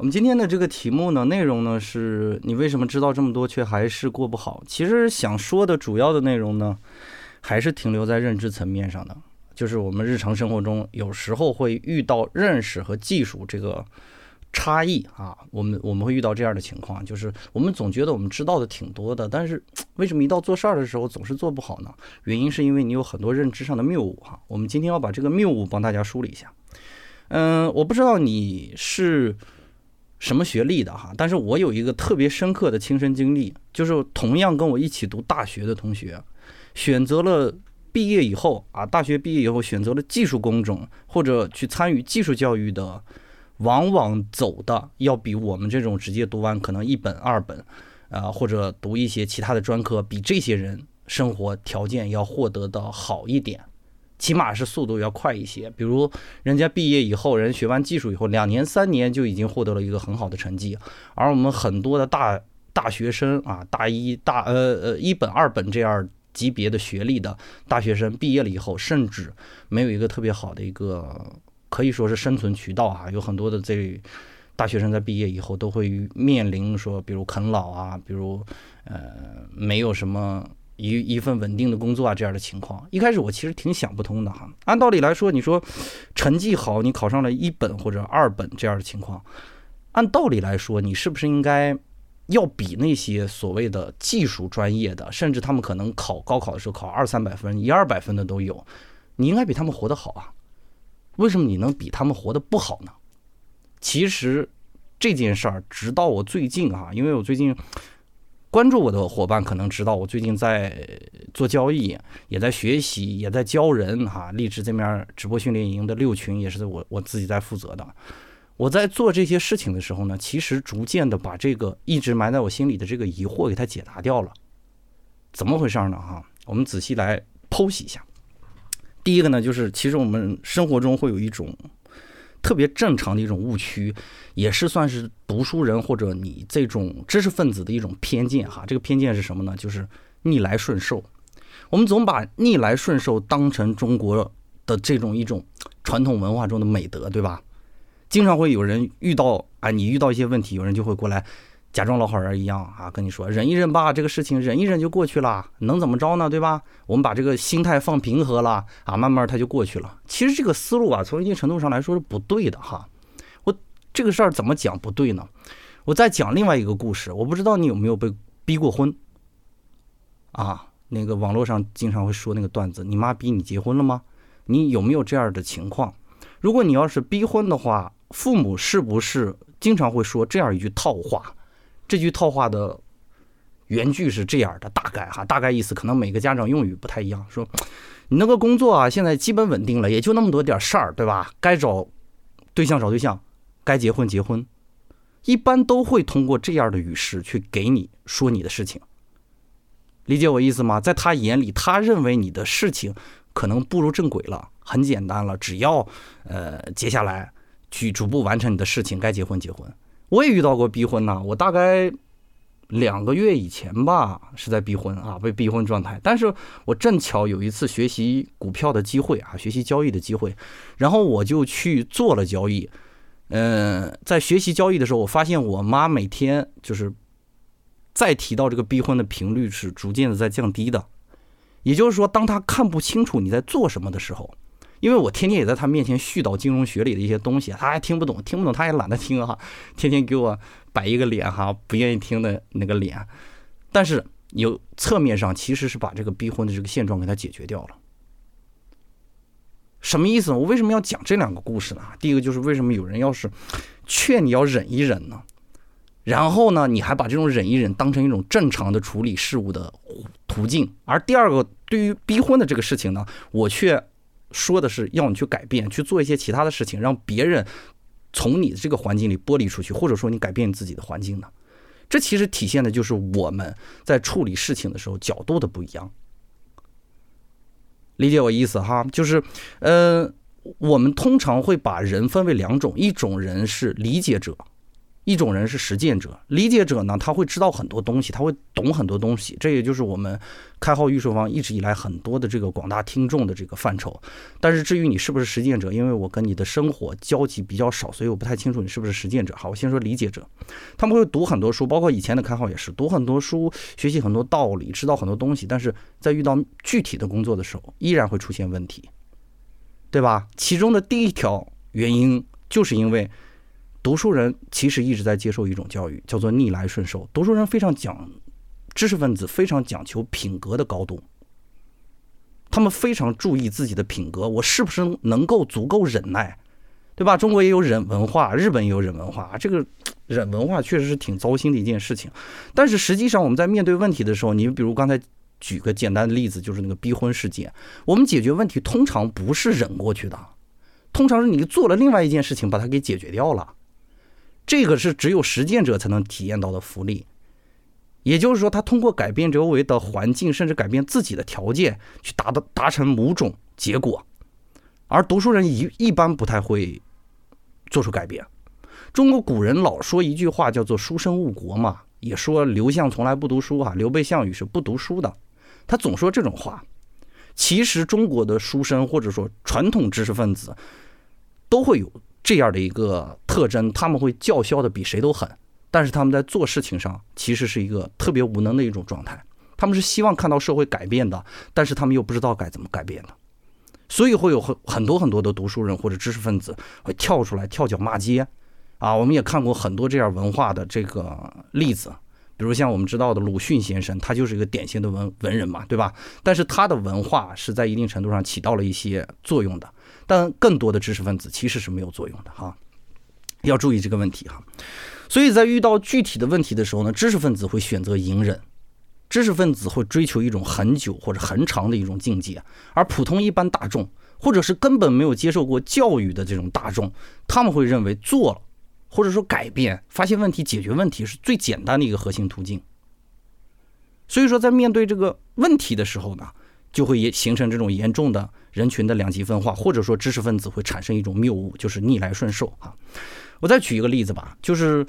我们今天的这个题目呢，内容呢是你为什么知道这么多却还是过不好？其实想说的主要的内容呢，还是停留在认知层面上的，就是我们日常生活中有时候会遇到认识和技术这个差异啊，我们我们会遇到这样的情况，就是我们总觉得我们知道的挺多的，但是 为什么一到做事儿的时候总是做不好呢？原因是因为你有很多认知上的谬误哈。我们今天要把这个谬误帮大家梳理一下。嗯，我不知道你是。什么学历的哈？但是我有一个特别深刻的亲身经历，就是同样跟我一起读大学的同学，选择了毕业以后啊，大学毕业以后选择了技术工种或者去参与技术教育的，往往走的要比我们这种直接读完可能一本二本，啊或者读一些其他的专科，比这些人生活条件要获得的好一点。起码是速度要快一些，比如人家毕业以后，人学完技术以后，两年三年就已经获得了一个很好的成绩，而我们很多的大大学生啊，大一大呃呃一本二本这样级别的学历的大学生毕业了以后，甚至没有一个特别好的一个可以说是生存渠道啊，有很多的这大学生在毕业以后都会面临说，比如啃老啊，比如呃没有什么。一一份稳定的工作啊，这样的情况，一开始我其实挺想不通的哈。按道理来说，你说成绩好，你考上了一本或者二本这样的情况，按道理来说，你是不是应该要比那些所谓的技术专业的，甚至他们可能考高考的时候考二三百分、一二百分的都有，你应该比他们活得好啊？为什么你能比他们活得不好呢？其实这件事儿，直到我最近啊，因为我最近。关注我的伙伴可能知道，我最近在做交易，也在学习，也在教人哈。励志这面直播训练营的六群也是我我自己在负责的。我在做这些事情的时候呢，其实逐渐的把这个一直埋在我心里的这个疑惑给它解答掉了。怎么回事呢？哈，我们仔细来剖析一下。第一个呢，就是其实我们生活中会有一种。特别正常的一种误区，也是算是读书人或者你这种知识分子的一种偏见哈。这个偏见是什么呢？就是逆来顺受。我们总把逆来顺受当成中国的这种一种传统文化中的美德，对吧？经常会有人遇到啊，你遇到一些问题，有人就会过来。假装老好人一样啊，跟你说忍一忍吧，这个事情忍一忍就过去了，能怎么着呢？对吧？我们把这个心态放平和了啊，慢慢它就过去了。其实这个思路啊，从一定程度上来说是不对的哈。我这个事儿怎么讲不对呢？我再讲另外一个故事，我不知道你有没有被逼过婚啊？那个网络上经常会说那个段子，你妈逼你结婚了吗？你有没有这样的情况？如果你要是逼婚的话，父母是不是经常会说这样一句套话？这句套话的原句是这样的，大概哈，大概意思可能每个家长用语不太一样。说你那个工作啊，现在基本稳定了，也就那么多点事儿，对吧？该找对象找对象，该结婚结婚，一般都会通过这样的语势去给你说你的事情。理解我意思吗？在他眼里，他认为你的事情可能步入正轨了，很简单了，只要呃接下来去逐步完成你的事情，该结婚结婚。我也遇到过逼婚呐，我大概两个月以前吧，是在逼婚啊，被逼婚状态。但是我正巧有一次学习股票的机会啊，学习交易的机会，然后我就去做了交易。嗯，在学习交易的时候，我发现我妈每天就是再提到这个逼婚的频率是逐渐的在降低的，也就是说，当她看不清楚你在做什么的时候。因为我天天也在他面前絮叨金融学里的一些东西，他还听不懂，听不懂他也懒得听哈，天天给我摆一个脸哈，不愿意听的那个脸。但是有侧面上其实是把这个逼婚的这个现状给他解决掉了。什么意思？我为什么要讲这两个故事呢？第一个就是为什么有人要是劝你要忍一忍呢？然后呢，你还把这种忍一忍当成一种正常的处理事物的途径。而第二个，对于逼婚的这个事情呢，我却。说的是要你去改变，去做一些其他的事情，让别人从你的这个环境里剥离出去，或者说你改变你自己的环境呢？这其实体现的就是我们在处理事情的时候角度的不一样。理解我意思哈？就是，呃，我们通常会把人分为两种，一种人是理解者，一种人是实践者，理解者呢，他会知道很多东西，他会懂很多东西，这也就是我们开号预售房一直以来很多的这个广大听众的这个范畴。但是至于你是不是实践者，因为我跟你的生活交集比较少，所以我不太清楚你是不是实践者。好，我先说理解者，他们会读很多书，包括以前的开号也是读很多书，学习很多道理，知道很多东西，但是在遇到具体的工作的时候，依然会出现问题，对吧？其中的第一条原因就是因为。读书人其实一直在接受一种教育，叫做逆来顺受。读书人非常讲知识分子，非常讲求品格的高度，他们非常注意自己的品格，我是不是能够足够忍耐，对吧？中国也有忍文化，日本也有忍文化，这个忍文化确实是挺糟心的一件事情。但是实际上我们在面对问题的时候，你比如刚才举个简单的例子，就是那个逼婚事件，我们解决问题通常不是忍过去的，通常是你做了另外一件事情把它给解决掉了。这个是只有实践者才能体验到的福利，也就是说，他通过改变周围的环境，甚至改变自己的条件，去达到达成某种结果。而读书人一一般不太会做出改变。中国古人老说一句话，叫做“书生误国”嘛，也说刘向从来不读书哈，刘备、项羽是不读书的，他总说这种话。其实中国的书生或者说传统知识分子都会有。这样的一个特征，他们会叫嚣的比谁都狠，但是他们在做事情上其实是一个特别无能的一种状态。他们是希望看到社会改变的，但是他们又不知道该怎么改变的，所以会有很很多很多的读书人或者知识分子会跳出来跳脚骂街。啊，我们也看过很多这样文化的这个例子，比如像我们知道的鲁迅先生，他就是一个典型的文文人嘛，对吧？但是他的文化是在一定程度上起到了一些作用的。但更多的知识分子其实是没有作用的哈，要注意这个问题哈。所以在遇到具体的问题的时候呢，知识分子会选择隐忍，知识分子会追求一种很久或者很长的一种境界，而普通一般大众或者是根本没有接受过教育的这种大众，他们会认为做了或者说改变、发现问题、解决问题是最简单的一个核心途径。所以说，在面对这个问题的时候呢，就会也形成这种严重的。人群的两极分化，或者说知识分子会产生一种谬误，就是逆来顺受啊。我再举一个例子吧，就是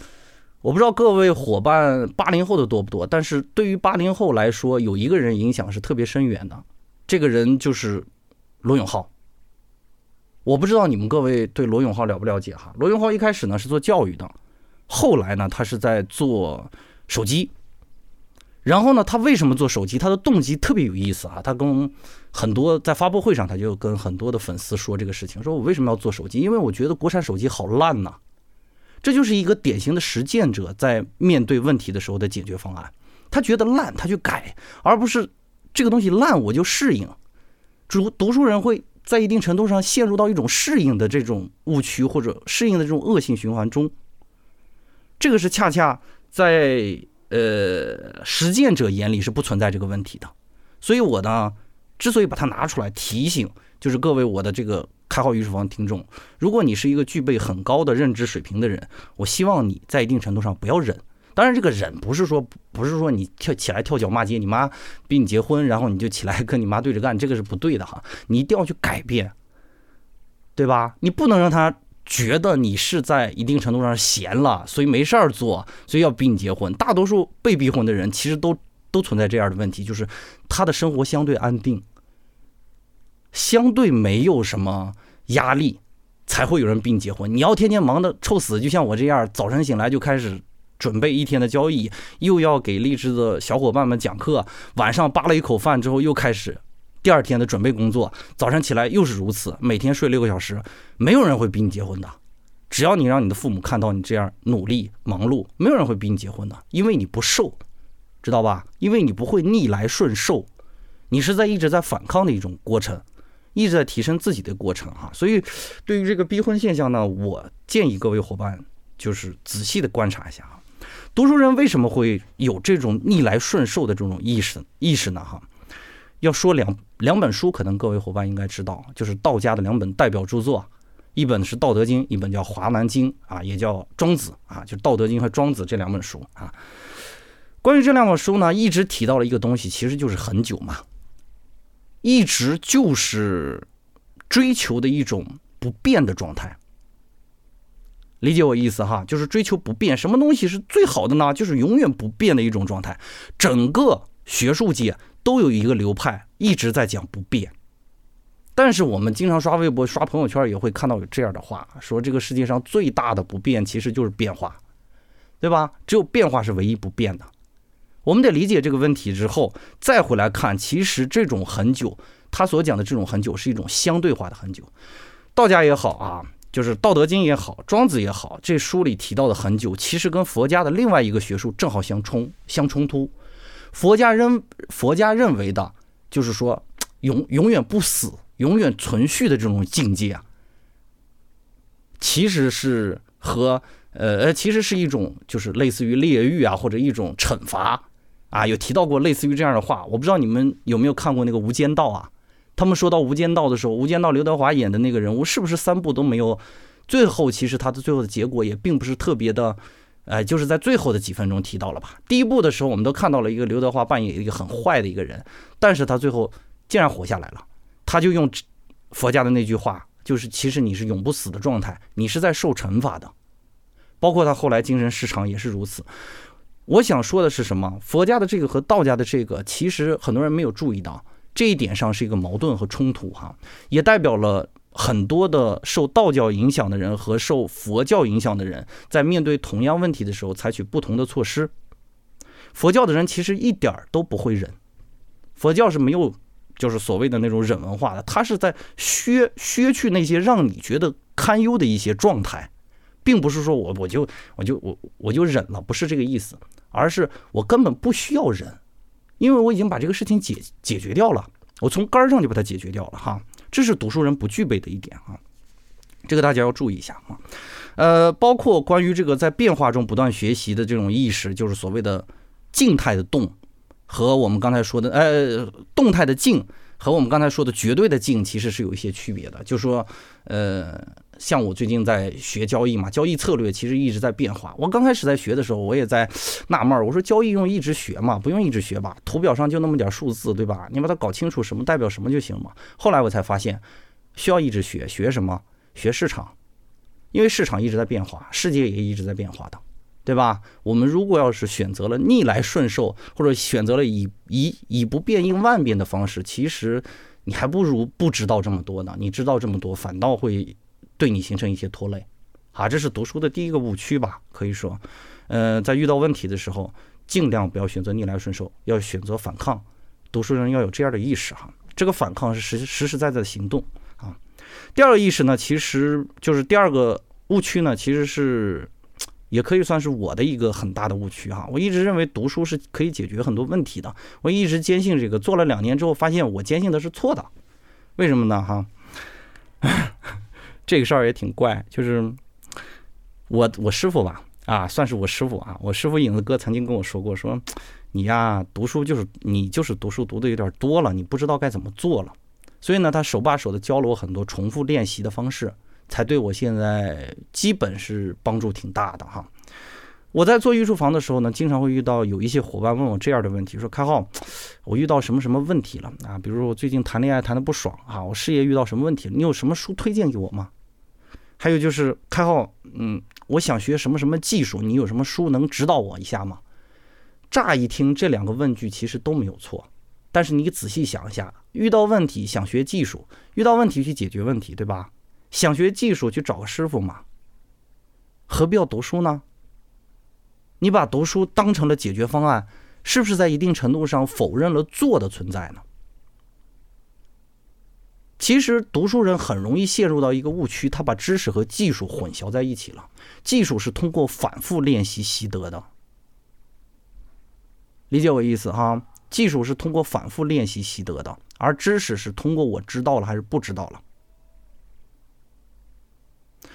我不知道各位伙伴八零后的多不多，但是对于八零后来说，有一个人影响是特别深远的，这个人就是罗永浩。我不知道你们各位对罗永浩了不了解哈？罗永浩一开始呢是做教育的，后来呢他是在做手机。然后呢，他为什么做手机？他的动机特别有意思啊！他跟很多在发布会上，他就跟很多的粉丝说这个事情：说我为什么要做手机？因为我觉得国产手机好烂呐！这就是一个典型的实践者在面对问题的时候的解决方案。他觉得烂，他去改，而不是这个东西烂我就适应。读读书人会在一定程度上陷入到一种适应的这种误区或者适应的这种恶性循环中。这个是恰恰在。呃，实践者眼里是不存在这个问题的，所以我呢，之所以把它拿出来提醒，就是各位我的这个开号预售房听众，如果你是一个具备很高的认知水平的人，我希望你在一定程度上不要忍。当然，这个忍不是说不是说你跳起来跳脚骂街，你妈逼你结婚，然后你就起来跟你妈对着干，这个是不对的哈。你一定要去改变，对吧？你不能让他。觉得你是在一定程度上闲了，所以没事儿做，所以要逼你结婚。大多数被逼婚的人其实都都存在这样的问题，就是他的生活相对安定，相对没有什么压力，才会有人逼你结婚。你要天天忙得臭死，就像我这样，早晨醒来就开始准备一天的交易，又要给励志的小伙伴们讲课，晚上扒了一口饭之后又开始。第二天的准备工作，早上起来又是如此，每天睡六个小时，没有人会逼你结婚的。只要你让你的父母看到你这样努力忙碌，没有人会逼你结婚的，因为你不受，知道吧？因为你不会逆来顺受，你是在一直在反抗的一种过程，一直在提升自己的过程哈。所以，对于这个逼婚现象呢，我建议各位伙伴就是仔细的观察一下啊。读书人为什么会有这种逆来顺受的这种意识意识呢？哈？要说两两本书，可能各位伙伴应该知道，就是道家的两本代表著作，一本是《道德经》，一本叫《华南经》啊，也叫《庄子》啊，就是《道德经》和《庄子》这两本书啊。关于这两本书呢，一直提到了一个东西，其实就是很久嘛，一直就是追求的一种不变的状态。理解我意思哈，就是追求不变。什么东西是最好的呢？就是永远不变的一种状态。整个学术界都有一个流派一直在讲不变，但是我们经常刷微博、刷朋友圈也会看到有这样的话，说这个世界上最大的不变其实就是变化，对吧？只有变化是唯一不变的。我们得理解这个问题之后，再回来看，其实这种很久，他所讲的这种很久是一种相对化的很久。道家也好啊，就是《道德经》也好，《庄子》也好，这书里提到的很久，其实跟佛家的另外一个学术正好相冲、相冲突。佛家认佛家认为的，就是说 永永远不死、永远存续的这种境界啊，其实是和呃呃，其实是一种就是类似于炼狱啊，或者一种惩罚。啊，有提到过类似于这样的话，我不知道你们有没有看过那个《无间道》啊？他们说到《无间道》的时候，《无间道》刘德华演的那个人物是不是三部都没有？最后其实他的最后的结果也并不是特别的，哎，就是在最后的几分钟提到了吧。第一部的时候，我们都看到了一个刘德华扮演一个很坏的一个人，但是他最后竟然活下来了。他就用佛家的那句话，就是其实你是永不死的状态，你是在受惩罚的。包括他后来精神失常也是如此。我想说的是什么？佛家的这个和道家的这个，其实很多人没有注意到这一点上是一个矛盾和冲突哈，也代表了很多的受道教影响的人和受佛教影响的人在面对同样问题的时候采取不同的措施。佛教的人其实一点儿都不会忍，佛教是没有就是所谓的那种忍文化的，他是在削削去那些让你觉得堪忧的一些状态。并不是说我我就我就我我就忍了，不是这个意思，而是我根本不需要忍，因为我已经把这个事情解解决掉了，我从根儿上就把它解决掉了哈，这是读书人不具备的一点啊，这个大家要注意一下啊，呃，包括关于这个在变化中不断学习的这种意识，就是所谓的静态的动，和我们刚才说的呃动态的静，和我们刚才说的绝对的静，其实是有一些区别的，就说呃。像我最近在学交易嘛，交易策略其实一直在变化。我刚开始在学的时候，我也在纳闷儿，我说交易用一直学嘛，不用一直学吧？图表上就那么点数字，对吧？你把它搞清楚什么代表什么就行嘛。后来我才发现，需要一直学，学什么？学市场，因为市场一直在变化，世界也一直在变化的，对吧？我们如果要是选择了逆来顺受，或者选择了以以以不变应万变的方式，其实你还不如不知道这么多呢。你知道这么多，反倒会。对你形成一些拖累，啊，这是读书的第一个误区吧？可以说，呃，在遇到问题的时候，尽量不要选择逆来顺受，要选择反抗。读书人要有这样的意识哈，这个反抗是实实实在在的行动啊。第二个意识呢，其实就是第二个误区呢，其实是也可以算是我的一个很大的误区哈。我一直认为读书是可以解决很多问题的，我一直坚信这个。做了两年之后，发现我坚信的是错的，为什么呢？哈。这个事儿也挺怪，就是我我师傅吧，啊，算是我师傅啊。我师傅影子哥曾经跟我说过，说你呀，读书就是你就是读书读的有点多了，你不知道该怎么做了。所以呢，他手把手的教了我很多重复练习的方式，才对我现在基本是帮助挺大的哈。我在做御书房的时候呢，经常会遇到有一些伙伴问我这样的问题，说开浩，我遇到什么什么问题了啊？比如说我最近谈恋爱谈的不爽啊，我事业遇到什么问题了？你有什么书推荐给我吗？还有就是开浩，嗯，我想学什么什么技术，你有什么书能指导我一下吗？乍一听这两个问句其实都没有错，但是你仔细想一下，遇到问题想学技术，遇到问题去解决问题，对吧？想学技术去找个师傅嘛，何必要读书呢？你把读书当成了解决方案，是不是在一定程度上否认了做的存在呢？其实读书人很容易陷入到一个误区，他把知识和技术混淆在一起了。技术是通过反复练习习得的，理解我意思哈？技术是通过反复练习习得的，而知识是通过我知道了还是不知道了。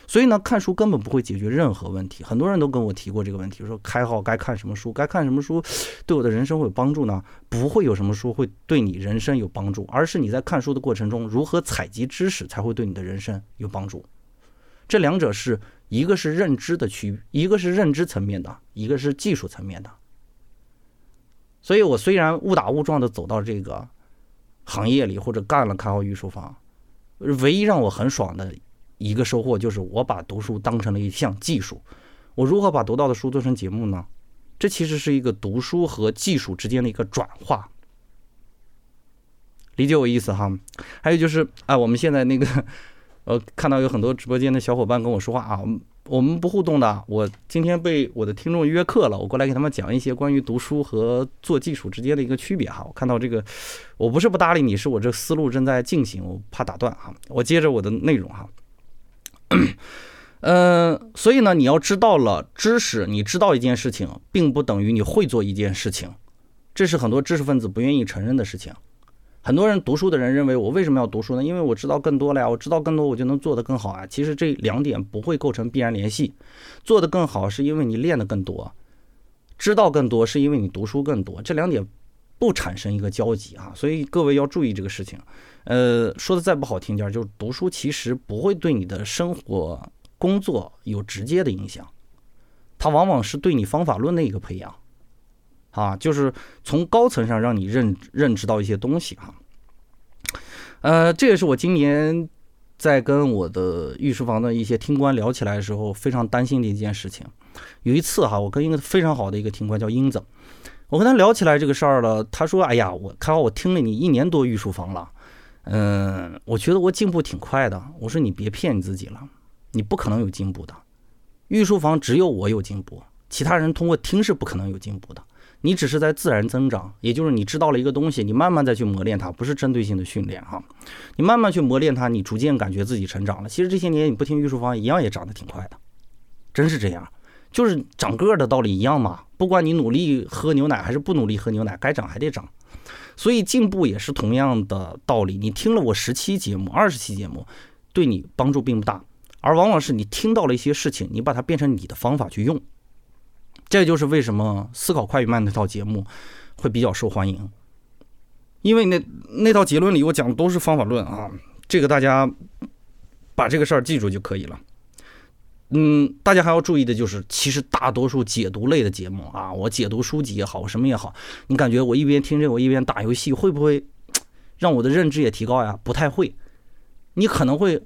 所以呢，看书根本不会解决任何问题。很多人都跟我提过这个问题，说开号该看什么书，该看什么书，对我的人生会有帮助呢？不会有什么书会对你人生有帮助，而是你在看书的过程中如何采集知识才会对你的人生有帮助。这两者是一个是认知的区，一个是认知层面的，一个是技术层面的。所以我虽然误打误撞的走到这个行业里，或者干了开号御书房，唯一让我很爽的。一个收获就是我把读书当成了一项技术。我如何把读到的书做成节目呢？这其实是一个读书和技术之间的一个转化。理解我意思哈？还有就是啊，我们现在那个，呃，看到有很多直播间的小伙伴跟我说话啊。我们不互动的。我今天被我的听众约课了，我过来给他们讲一些关于读书和做技术之间的一个区别哈。我看到这个，我不是不搭理你，是我这思路正在进行，我怕打断哈。我接着我的内容哈。嗯，所以呢，你要知道了知识，你知道一件事情，并不等于你会做一件事情，这是很多知识分子不愿意承认的事情。很多人读书的人认为，我为什么要读书呢？因为我知道更多了呀，我知道更多，我就能做得更好啊。其实这两点不会构成必然联系。做得更好是因为你练得更多，知道更多是因为你读书更多，这两点不产生一个交集啊。所以各位要注意这个事情。呃，说的再不好听点，就是读书其实不会对你的生活、工作有直接的影响，它往往是对你方法论的一个培养。啊，就是从高层上让你认认知到一些东西哈。呃，这也是我今年在跟我的御书房的一些听官聊起来的时候非常担心的一件事情。有一次哈，我跟一个非常好的一个听官叫英子，我跟他聊起来这个事儿了。他说：“哎呀，我看好我听了你一年多御书房了，嗯，我觉得我进步挺快的。”我说：“你别骗你自己了，你不可能有进步的。御书房只有我有进步，其他人通过听是不可能有进步的。”你只是在自然增长，也就是你知道了一个东西，你慢慢再去磨练它，不是针对性的训练哈。你慢慢去磨练它，你逐渐感觉自己成长了。其实这些年你不听御书房一样也长得挺快的，真是这样，就是长个的道理一样嘛。不管你努力喝牛奶还是不努力喝牛奶，该长还得长。所以进步也是同样的道理。你听了我十期节目、二十期节目，对你帮助并不大，而往往是你听到了一些事情，你把它变成你的方法去用。这就是为什么《思考快与慢》那套节目会比较受欢迎，因为那那套结论里我讲的都是方法论啊，这个大家把这个事儿记住就可以了。嗯，大家还要注意的就是，其实大多数解读类的节目啊，我解读书籍也好，什么也好，你感觉我一边听这，我一边打游戏，会不会让我的认知也提高呀？不太会，你可能会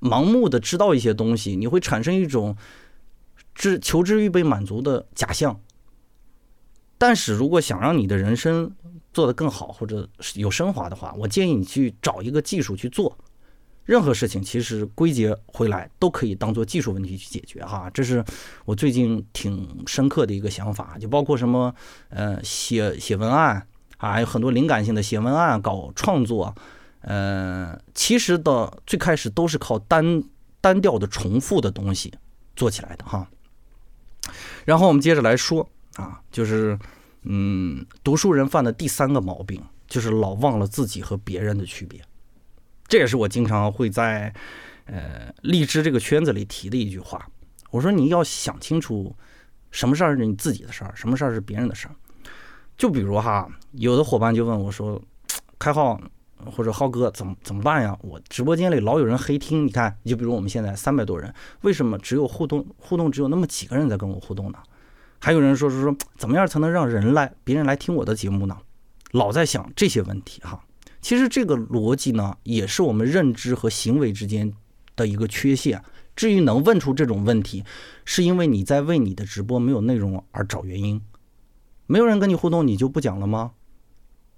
盲目的知道一些东西，你会产生一种。知求知欲被满足的假象，但是如果想让你的人生做得更好或者有升华的话，我建议你去找一个技术去做。任何事情其实归结回来都可以当做技术问题去解决哈，这是我最近挺深刻的一个想法。就包括什么呃写写文案啊，有很多灵感性的写文案搞创作，呃，其实的最开始都是靠单单调的重复的东西做起来的哈。然后我们接着来说啊，就是，嗯，读书人犯的第三个毛病就是老忘了自己和别人的区别。这也是我经常会在，呃，荔枝这个圈子里提的一句话。我说你要想清楚，什么事儿是你自己的事儿，什么事儿是别人的事儿。就比如哈，有的伙伴就问我说，开号。或者浩哥怎么怎么办呀？我直播间里老有人黑听，你看，就比如我们现在三百多人，为什么只有互动互动只有那么几个人在跟我互动呢？还有人说是说怎么样才能让人来别人来听我的节目呢？老在想这些问题哈。其实这个逻辑呢，也是我们认知和行为之间的一个缺陷。至于能问出这种问题，是因为你在为你的直播没有内容而找原因。没有人跟你互动，你就不讲了吗？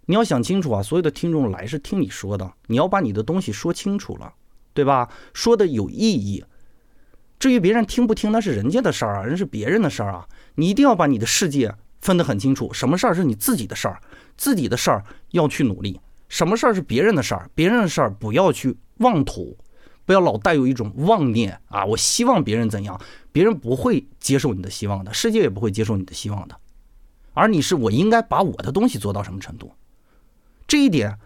你要想清楚啊，所有的听众来是听你说的，你要把你的东西说清楚了，对吧？说的有意义。至于别人听不听，那是人家的事儿啊，人是别人的事儿啊。你一定要把你的世界分得很清楚，什么事儿是你自己的事儿，自己的事儿要去努力；什么事儿是别人的事儿，别人的事儿不要去妄图，不要老带有一种妄念啊。我希望别人怎样，别人不会接受你的希望的，世界也不会接受你的希望的。而你是我应该把我的东西做到什么程度？这一点，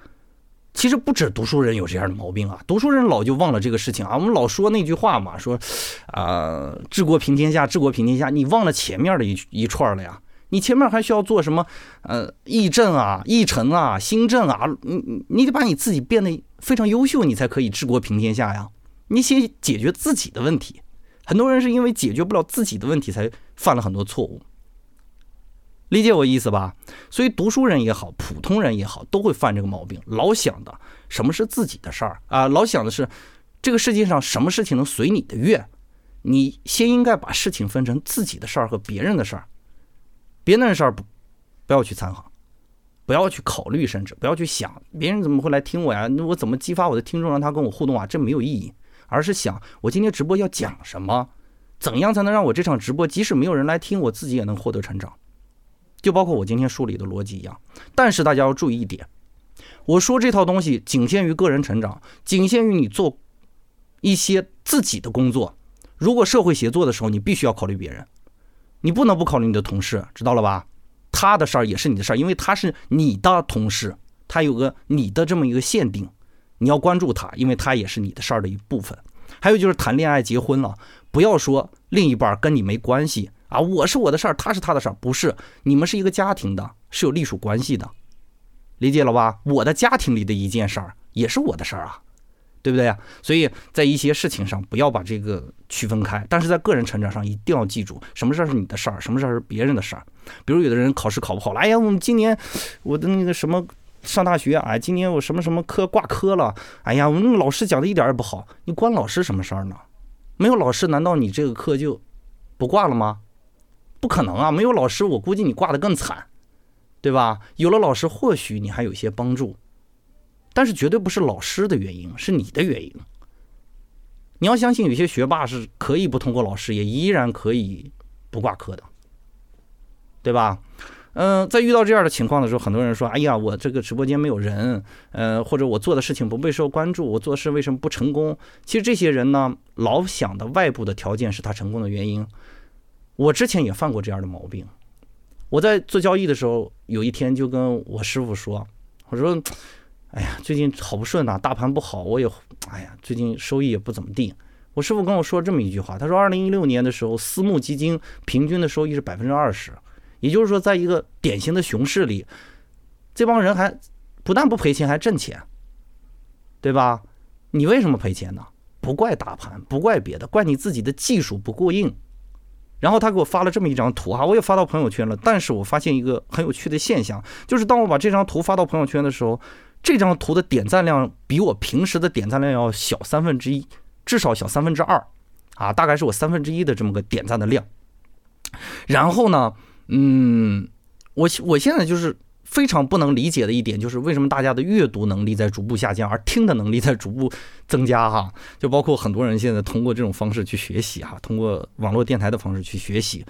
其实不止读书人有这样的毛病啊！读书人老就忘了这个事情啊！我们老说那句话嘛，说，啊，治国平天下，治国平天下，你忘了前面的一一串了呀？你前面还需要做什么？呃，议政啊，议程啊，新政啊，你你得把你自己变得非常优秀，你才可以治国平天下呀！你先解决自己的问题，很多人是因为解决不了自己的问题，才犯了很多错误。理解我意思吧？所以读书人也好，普通人也好，都会犯这个毛病，老想的什么是自己的事儿啊，老想的是这个世界上什么事情能随你的愿？你先应该把事情分成自己的事儿和别人的事儿，别人的事儿不不要去参考，不要去考虑，甚至不要去想别人怎么会来听我呀？那我怎么激发我的听众让他跟我互动啊？这没有意义，而是想我今天直播要讲什么，怎样才能让我这场直播即使没有人来听，我自己也能获得成长？就包括我今天梳理的逻辑一样。但是大家要注意一点，我说这套东西仅限于个人成长，仅限于你做一些自己的工作。如果社会协作的时候，你必须要考虑别人，你不能不考虑你的同事，知道了吧？他的事儿也是你的事儿，因为他是你的同事，他有个你的这么一个限定，你要关注他，因为他也是你的事儿的一部分。还有就是谈恋爱、结婚了，不要说另一半跟你没关系啊，我是我的事儿，他是他的事儿，不是，你们是一个家庭的，是有隶属关系的，理解了吧？我的家庭里的一件事儿也是我的事儿啊。对不对呀？所以在一些事情上不要把这个区分开，但是在个人成长上一定要记住，什么事儿是你的事儿，什么事儿是别人的事儿。比如有的人考试考不好了，哎呀，我们今年我的那个什么上大学，哎，今年我什么什么科挂科了，哎呀，我们老师讲的一点也不好，你关老师什么事儿呢？没有老师，难道你这个课就不挂了吗？不可能啊，没有老师，我估计你挂的更惨，对吧？有了老师，或许你还有些帮助。但是绝对不是老师的原因，是你的原因。你要相信，有些学霸是可以不通过老师，也依然可以不挂科的，对吧？嗯，在遇到这样的情况的时候，很多人说：“哎呀，我这个直播间没有人，呃，或者我做的事情不备受关注，我做事为什么不成功？”其实这些人呢，老想的外部的条件是他成功的原因。我之前也犯过这样的毛病。我在做交易的时候，有一天就跟我师傅说：“我说。”哎呀，最近好不顺呐，大盘不好，我也，哎呀，最近收益也不怎么地。我师傅跟我说这么一句话，他说，二零一六年的时候，私募基金平均的收益是百分之二十，也就是说，在一个典型的熊市里，这帮人还不但不赔钱，还挣钱，对吧？你为什么赔钱呢？不怪大盘，不怪别的，怪你自己的技术不过硬。然后他给我发了这么一张图哈，我也发到朋友圈了。但是我发现一个很有趣的现象，就是当我把这张图发到朋友圈的时候。这张图的点赞量比我平时的点赞量要小三分之一，至少小三分之二，啊，大概是我三分之一的这么个点赞的量。然后呢，嗯，我我现在就是非常不能理解的一点，就是为什么大家的阅读能力在逐步下降，而听的能力在逐步增加哈？就包括很多人现在通过这种方式去学习哈，通过网络电台的方式去学习。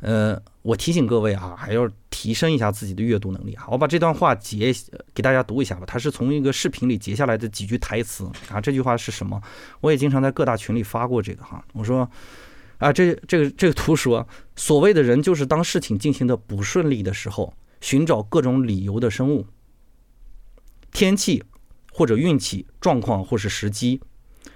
呃，我提醒各位啊，还要提升一下自己的阅读能力啊。我把这段话截给大家读一下吧，它是从一个视频里截下来的几句台词啊。这句话是什么？我也经常在各大群里发过这个哈。我说啊，这这个这个图说，所谓的人就是当事情进行的不顺利的时候，寻找各种理由的生物，天气或者运气状况或是时机，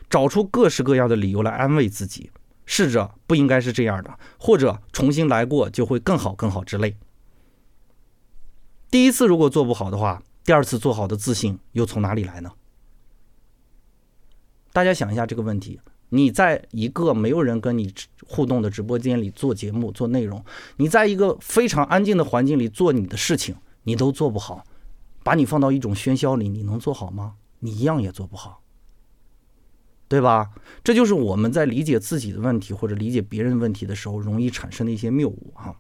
找出各式各样的理由来安慰自己。试着不应该是这样的，或者重新来过就会更好更好之类。第一次如果做不好的话，第二次做好的自信又从哪里来呢？大家想一下这个问题：你在一个没有人跟你互动的直播间里做节目、做内容，你在一个非常安静的环境里做你的事情，你都做不好，把你放到一种喧嚣里，你能做好吗？你一样也做不好。对吧？这就是我们在理解自己的问题或者理解别人问题的时候容易产生的一些谬误哈。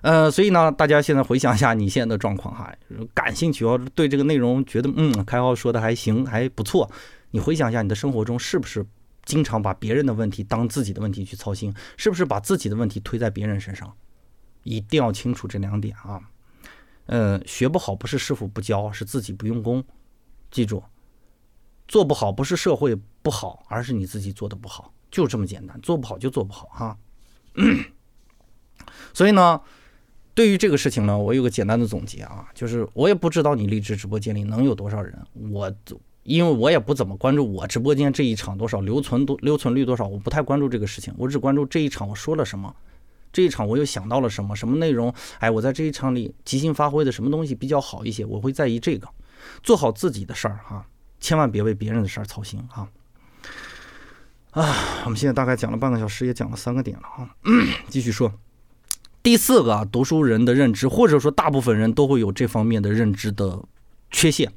呃，所以呢，大家现在回想一下你现在的状况哈，感兴趣哦，对这个内容觉得嗯，开号说的还行，还不错。你回想一下你的生活中是不是经常把别人的问题当自己的问题去操心？是不是把自己的问题推在别人身上？一定要清楚这两点啊。嗯，学不好不是师傅不教，是自己不用功。记住。做不好不是社会不好，而是你自己做的不好，就这么简单。做不好就做不好哈。所以呢，对于这个事情呢，我有个简单的总结啊，就是我也不知道你励志直播间里能有多少人，我因为我也不怎么关注我直播间这一场多少留存多留存率多少，我不太关注这个事情，我只关注这一场我说了什么，这一场我又想到了什么，什么内容，哎，我在这一场里即兴发挥的什么东西比较好一些，我会在意这个，做好自己的事儿哈。千万别为别人的事儿操心啊！啊，我们现在大概讲了半个小时，也讲了三个点了啊。继续说，第四个啊，读书人的认知，或者说大部分人都会有这方面的认知的缺陷。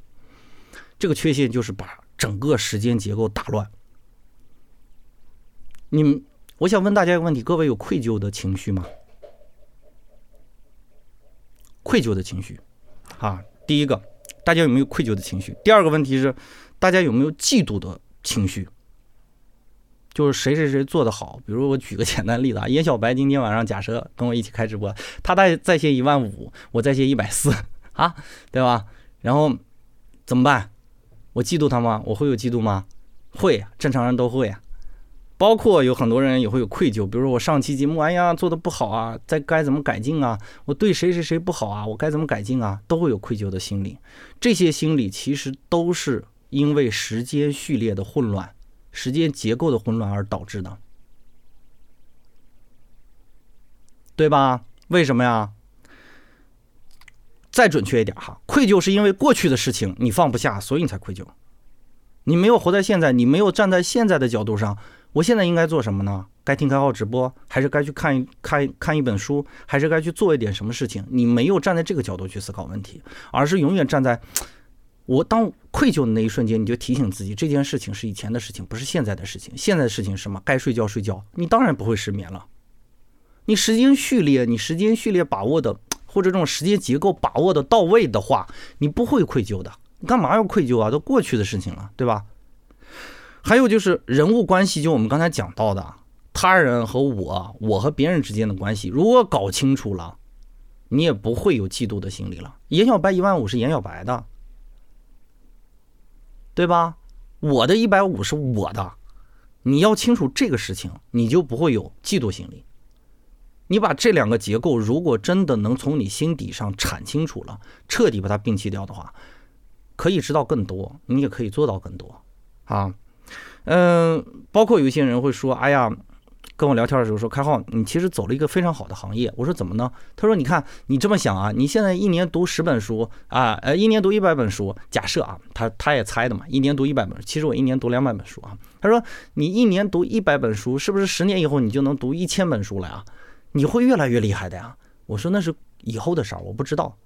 这个缺陷就是把整个时间结构打乱。你们，我想问大家一个问题：各位有愧疚的情绪吗？愧疚的情绪，啊，第一个，大家有没有愧疚的情绪？第二个问题是，大家有没有嫉妒的情绪？就是谁谁谁做的好，比如我举个简单例子啊，严小白今天晚上假设跟我一起开直播，他在在线一万五，我在线一百四 啊，对吧？然后怎么办？我嫉妒他吗？我会有嫉妒吗？会，正常人都会。包括有很多人也会有愧疚，比如说我上期节目，哎呀做的不好啊，在该怎么改进啊？我对谁谁谁不好啊？我该怎么改进啊？都会有愧疚的心理。这些心理其实都是因为时间序列的混乱、时间结构的混乱而导致的，对吧？为什么呀？再准确一点哈，愧疚是因为过去的事情你放不下，所以你才愧疚。你没有活在现在，你没有站在现在的角度上。我现在应该做什么呢？该听开号直播，还是该去看一看看一本书，还是该去做一点什么事情？你没有站在这个角度去思考问题，而是永远站在我当愧疚的那一瞬间，你就提醒自己，这件事情是以前的事情，不是现在的事情。现在的事情什么？该睡觉睡觉，你当然不会失眠了。你时间序列，你时间序列把握的，或者这种时间结构把握的到位的话，你不会愧疚的。你干嘛要愧疚啊？都过去的事情了，对吧？还有就是人物关系，就我们刚才讲到的，他人和我，我和别人之间的关系，如果搞清楚了，你也不会有嫉妒的心理了。严小白一万五是严小白的，对吧？我的一百五是我的，你要清楚这个事情，你就不会有嫉妒心理。你把这两个结构，如果真的能从你心底上铲清楚了，彻底把它摒弃掉的话，可以知道更多，你也可以做到更多啊。嗯，包括有一些人会说：“哎呀，跟我聊天的时候说，开浩，你其实走了一个非常好的行业。”我说：“怎么呢？”他说：“你看，你这么想啊，你现在一年读十本书啊，呃，一年读一百本书。假设啊，他他也猜的嘛，一年读一百本，其实我一年读两百本书啊。他说，你一年读一百本书，是不是十年以后你就能读一千本书了呀？你会越来越厉害的呀。”我说：“那是以后的事儿，我不知道。”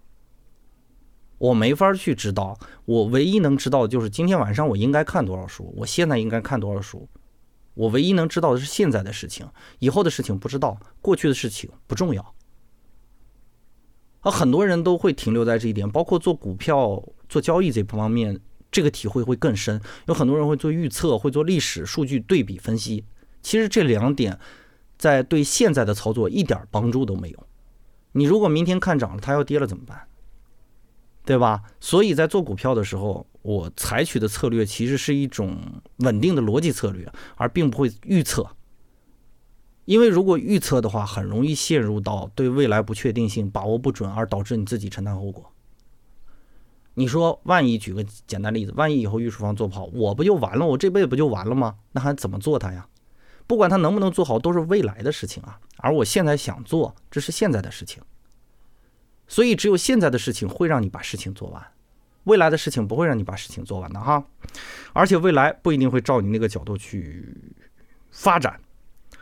我没法去知道，我唯一能知道的就是今天晚上我应该看多少书，我现在应该看多少书。我唯一能知道的是现在的事情，以后的事情不知道，过去的事情不重要。啊，很多人都会停留在这一点，包括做股票、做交易这方面，这个体会会更深。有很多人会做预测，会做历史数据对比分析，其实这两点在对现在的操作一点帮助都没有。你如果明天看涨了，它要跌了怎么办？对吧？所以在做股票的时候，我采取的策略其实是一种稳定的逻辑策略，而并不会预测。因为如果预测的话，很容易陷入到对未来不确定性把握不准，而导致你自己承担后果。你说，万一举个简单例子，万一以后玉树坊做不好，我不就完了？我这辈子不就完了吗？那还怎么做它呀？不管它能不能做好，都是未来的事情啊。而我现在想做，这是现在的事情。所以，只有现在的事情会让你把事情做完，未来的事情不会让你把事情做完的哈。而且，未来不一定会照你那个角度去发展。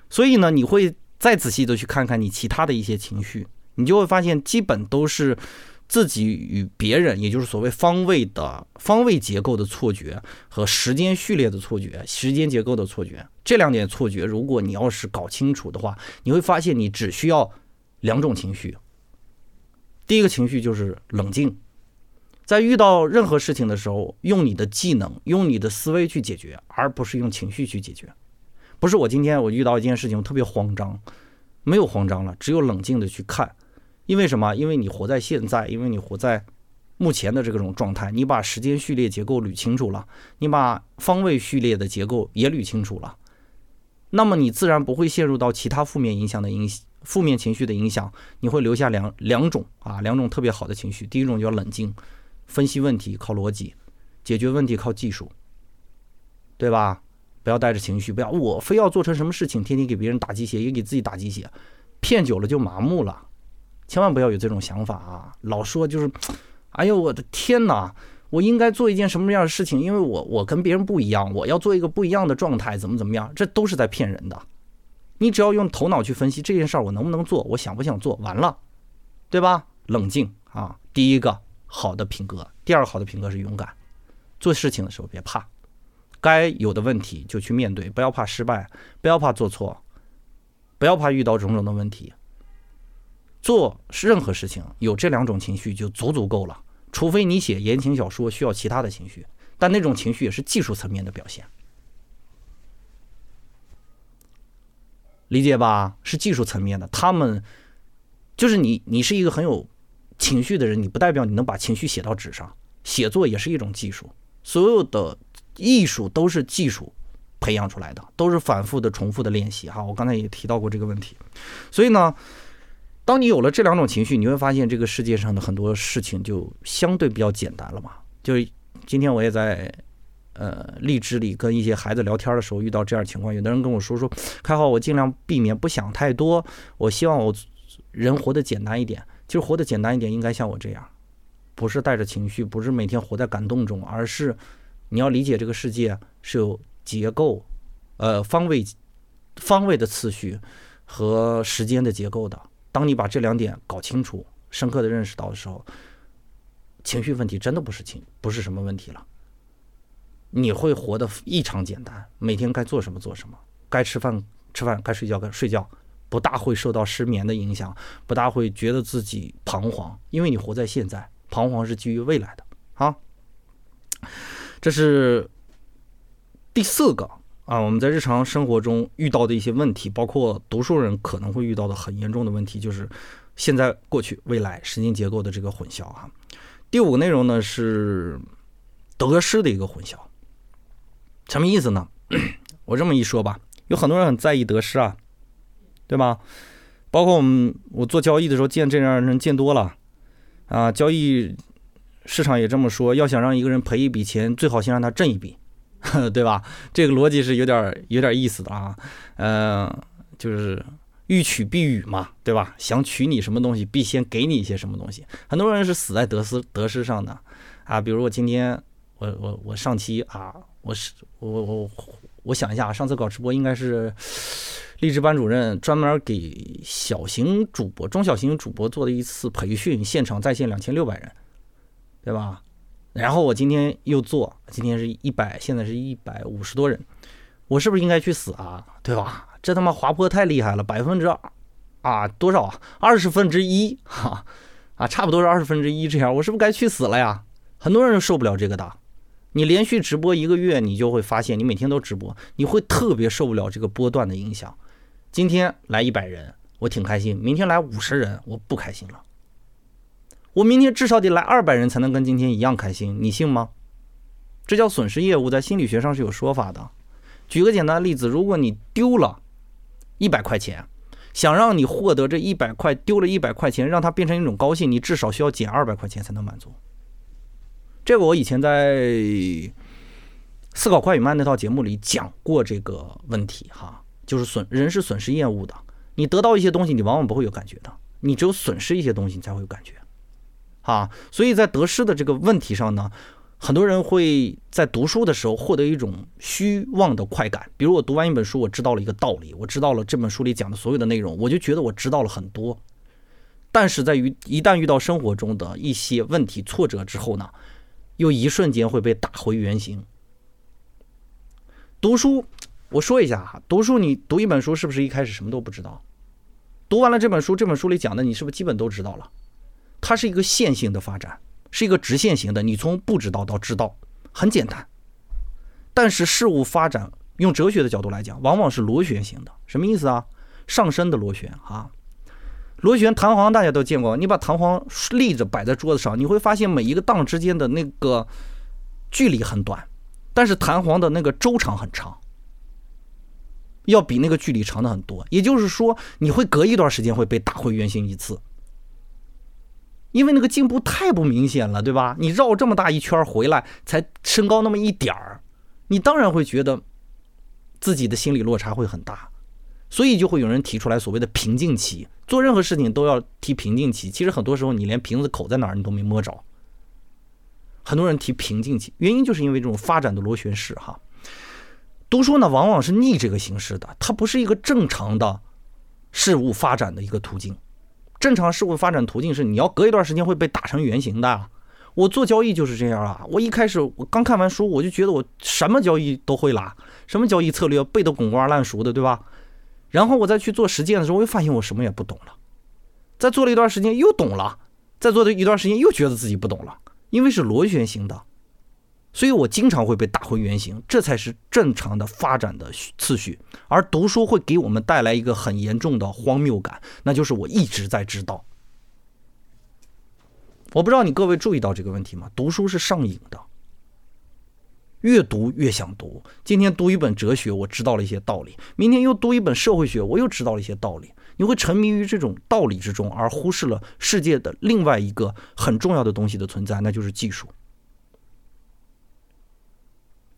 所以呢，你会再仔细的去看看你其他的一些情绪，你就会发现，基本都是自己与别人，也就是所谓方位的方位结构的错觉和时间序列的错觉、时间结构的错觉。这两点错觉，如果你要是搞清楚的话，你会发现你只需要两种情绪。第一个情绪就是冷静，在遇到任何事情的时候，用你的技能、用你的思维去解决，而不是用情绪去解决。不是我今天我遇到一件事情，我特别慌张，没有慌张了，只有冷静的去看。因为什么？因为你活在现在，因为你活在目前的这种状态，你把时间序列结构捋清楚了，你把方位序列的结构也捋清楚了，那么你自然不会陷入到其他负面影响的影。负面情绪的影响，你会留下两两种啊，两种特别好的情绪。第一种叫冷静，分析问题靠逻辑，解决问题靠技术，对吧？不要带着情绪，不要我非要做成什么事情，天天给别人打鸡血，也给自己打鸡血，骗久了就麻木了。千万不要有这种想法啊！老说就是，哎呦我的天哪，我应该做一件什么样的事情？因为我我跟别人不一样，我要做一个不一样的状态，怎么怎么样？这都是在骗人的。你只要用头脑去分析这件事儿，我能不能做？我想不想做？完了，对吧？冷静啊！第一个好的品格，第二个好的品格是勇敢。做事情的时候别怕，该有的问题就去面对，不要怕失败，不要怕做错，不要怕遇到种种的问题。做任何事情有这两种情绪就足足够了，除非你写言情小说需要其他的情绪，但那种情绪也是技术层面的表现。理解吧？是技术层面的，他们就是你，你是一个很有情绪的人，你不代表你能把情绪写到纸上。写作也是一种技术，所有的艺术都是技术培养出来的，都是反复的、重复的练习。哈，我刚才也提到过这个问题。所以呢，当你有了这两种情绪，你会发现这个世界上的很多事情就相对比较简单了嘛。就是今天我也在。呃，励志里跟一些孩子聊天的时候遇到这样情况，有的人跟我说说，开好，我尽量避免不想太多，我希望我人活得简单一点。其实活得简单一点，应该像我这样，不是带着情绪，不是每天活在感动中，而是你要理解这个世界是有结构、呃方位、方位的次序和时间的结构的。当你把这两点搞清楚、深刻的认识到的时候，情绪问题真的不是情，不是什么问题了。你会活得异常简单，每天该做什么做什么，该吃饭吃饭，该睡觉该睡觉，不大会受到失眠的影响，不大会觉得自己彷徨，因为你活在现在，彷徨是基于未来的啊。这是第四个啊，我们在日常生活中遇到的一些问题，包括读书人可能会遇到的很严重的问题，就是现在、过去、未来时间结构的这个混淆啊。第五个内容呢是得失的一个混淆。什么意思呢？我这么一说吧，有很多人很在意得失啊，对吧？包括我们我做交易的时候见这样的人见多了啊。交易市场也这么说，要想让一个人赔一笔钱，最好先让他挣一笔，对吧？这个逻辑是有点有点意思的啊。嗯，就是欲取必予嘛，对吧？想取你什么东西，必先给你一些什么东西。很多人是死在得失得失上的啊。比如我今天我我我上期啊。我是我我我想一下，上次搞直播应该是励志班主任专门给小型主播、中小型主播做的一次培训，现场在线两千六百人，对吧？然后我今天又做，今天是一百，现在是一百五十多人，我是不是应该去死啊？对吧？这他妈滑坡太厉害了，百分之啊多少啊？二十分之一哈啊，差不多是二十分之一这样，我是不是该去死了呀？很多人受不了这个的。你连续直播一个月，你就会发现，你每天都直播，你会特别受不了这个波段的影响。今天来一百人，我挺开心；明天来五十人，我不开心了。我明天至少得来二百人才能跟今天一样开心，你信吗？这叫损失业务，在心理学上是有说法的。举个简单的例子，如果你丢了一百块钱，想让你获得这一百块丢了一百块钱，让它变成一种高兴，你至少需要减二百块钱才能满足。这个我以前在《思考快与慢》那套节目里讲过这个问题哈，就是损人是损失厌恶的。你得到一些东西，你往往不会有感觉的，你只有损失一些东西，你才会有感觉，啊，所以在得失的这个问题上呢，很多人会在读书的时候获得一种虚妄的快感。比如我读完一本书，我知道了一个道理，我知道了这本书里讲的所有的内容，我就觉得我知道了很多。但是在于一旦遇到生活中的一些问题、挫折之后呢？又一瞬间会被打回原形。读书，我说一下哈，读书你读一本书是不是一开始什么都不知道？读完了这本书，这本书里讲的你是不是基本都知道了？它是一个线性的发展，是一个直线型的，你从不知道到知道，很简单。但是事物发展，用哲学的角度来讲，往往是螺旋型的。什么意思啊？上升的螺旋啊。螺旋弹簧大家都见过，你把弹簧立着摆在桌子上，你会发现每一个档之间的那个距离很短，但是弹簧的那个周长很长，要比那个距离长的很多。也就是说，你会隔一段时间会被打回原形一次，因为那个进步太不明显了，对吧？你绕这么大一圈回来才升高那么一点儿，你当然会觉得自己的心理落差会很大。所以就会有人提出来所谓的瓶颈期，做任何事情都要提瓶颈期。其实很多时候你连瓶子口在哪儿你都没摸着。很多人提瓶颈期，原因就是因为这种发展的螺旋式哈。读书呢往往是逆这个形式的，它不是一个正常的事物发展的一个途径。正常事物发展途径是你要隔一段时间会被打成圆形的，我做交易就是这样啊。我一开始我刚看完书，我就觉得我什么交易都会啦，什么交易策略背得滚瓜烂熟的，对吧？然后我再去做实践的时候，我又发现我什么也不懂了。再做了一段时间又懂了，再做了一段时间又觉得自己不懂了，因为是螺旋形的。所以我经常会被打回原形，这才是正常的发展的次序。而读书会给我们带来一个很严重的荒谬感，那就是我一直在知道。我不知道你各位注意到这个问题吗？读书是上瘾的，越读越想读。今天读一本哲学，我知道了一些道理；明天又读一本社会学，我又知道了一些道理。你会沉迷于这种道理之中，而忽视了世界的另外一个很重要的东西的存在，那就是技术。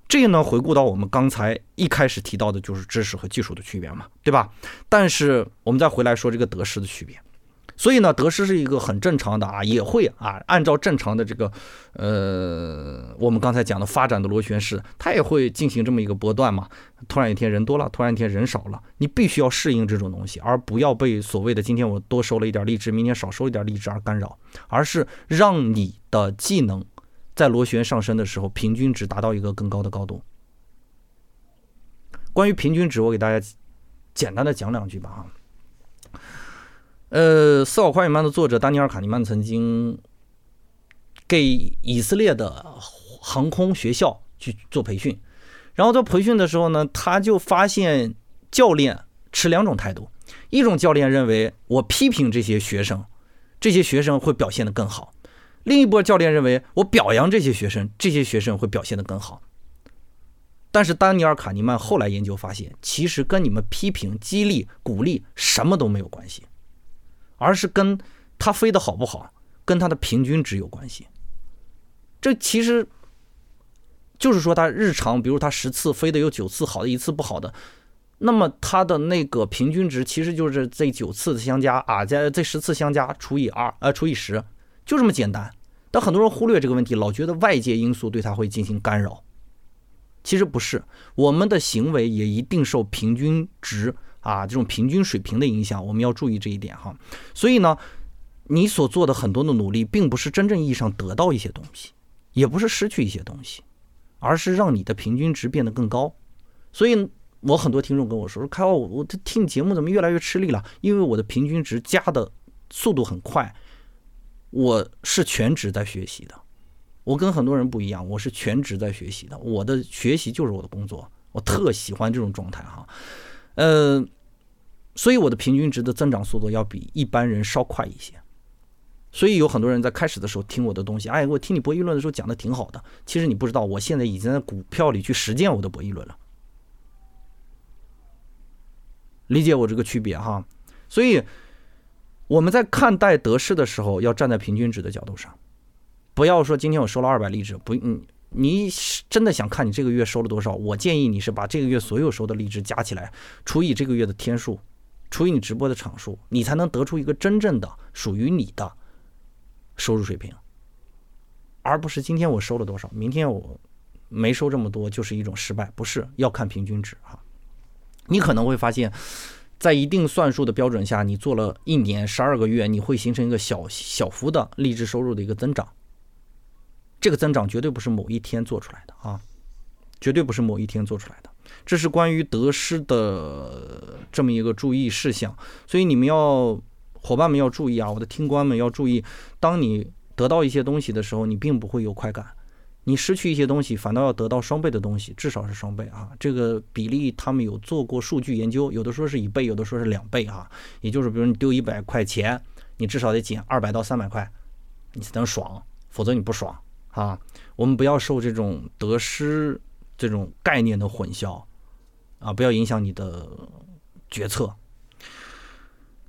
这呢，回顾到我们刚才一开始提到的，就是知识和技术的区别嘛，对吧？但是我们再回来说这个得失的区别。所以呢，得失是一个很正常的啊，也会啊，按照正常的这个，呃，我们刚才讲的发展的螺旋式，它也会进行这么一个波段嘛。突然一天人多了，突然一天人少了，你必须要适应这种东西，而不要被所谓的今天我多收了一点荔枝，明天少收一点荔枝而干扰，而是让你的技能。在螺旋上升的时候，平均值达到一个更高的高度。关于平均值，我给大家简单的讲两句吧。哈，呃，《思考快与慢》的作者丹尼尔·卡尼曼曾经给以色列的航空学校去做培训，然后在培训的时候呢，他就发现教练持两种态度：一种教练认为我批评这些学生，这些学生会表现得更好。另一波教练认为，我表扬这些学生，这些学生会表现得更好。但是丹尼尔·卡尼曼后来研究发现，其实跟你们批评、激励、鼓励什么都没有关系，而是跟他飞得好不好，跟他的平均值有关系。这其实就是说，他日常，比如他十次飞的有九次好的，一次不好的，那么他的那个平均值其实就是这九次的相加啊，加这十次相加除以二，呃，除以十。就这么简单，但很多人忽略这个问题，老觉得外界因素对他会进行干扰。其实不是，我们的行为也一定受平均值啊这种平均水平的影响，我们要注意这一点哈。所以呢，你所做的很多的努力，并不是真正意义上得到一些东西，也不是失去一些东西，而是让你的平均值变得更高。所以我很多听众跟我说：“说开我我听节目怎么越来越吃力了？因为我的平均值加的速度很快。”我是全职在学习的，我跟很多人不一样，我是全职在学习的。我的学习就是我的工作，我特喜欢这种状态哈。呃，所以我的平均值的增长速度要比一般人稍快一些。所以有很多人在开始的时候听我的东西，哎，我听你博弈论的时候讲的挺好的。其实你不知道，我现在已经在股票里去实践我的博弈论了。理解我这个区别哈，所以。我们在看待得失的时候，要站在平均值的角度上，不要说今天我收了二百荔枝，不，嗯，你真的想看你这个月收了多少？我建议你是把这个月所有收的荔枝加起来，除以这个月的天数，除以你直播的场数，你才能得出一个真正的属于你的收入水平，而不是今天我收了多少，明天我没收这么多就是一种失败，不是要看平均值哈。你可能会发现。在一定算术的标准下，你做了一年十二个月，你会形成一个小小幅的励志收入的一个增长。这个增长绝对不是某一天做出来的啊，绝对不是某一天做出来的。这是关于得失的这么一个注意事项，所以你们要伙伴们要注意啊，我的听官们要注意，当你得到一些东西的时候，你并不会有快感。你失去一些东西，反倒要得到双倍的东西，至少是双倍啊！这个比例他们有做过数据研究，有的说是一倍，有的说是两倍啊。也就是，比如你丢一百块钱，你至少得减二百到三百块，你才能爽，否则你不爽啊！我们不要受这种得失这种概念的混淆啊，不要影响你的决策。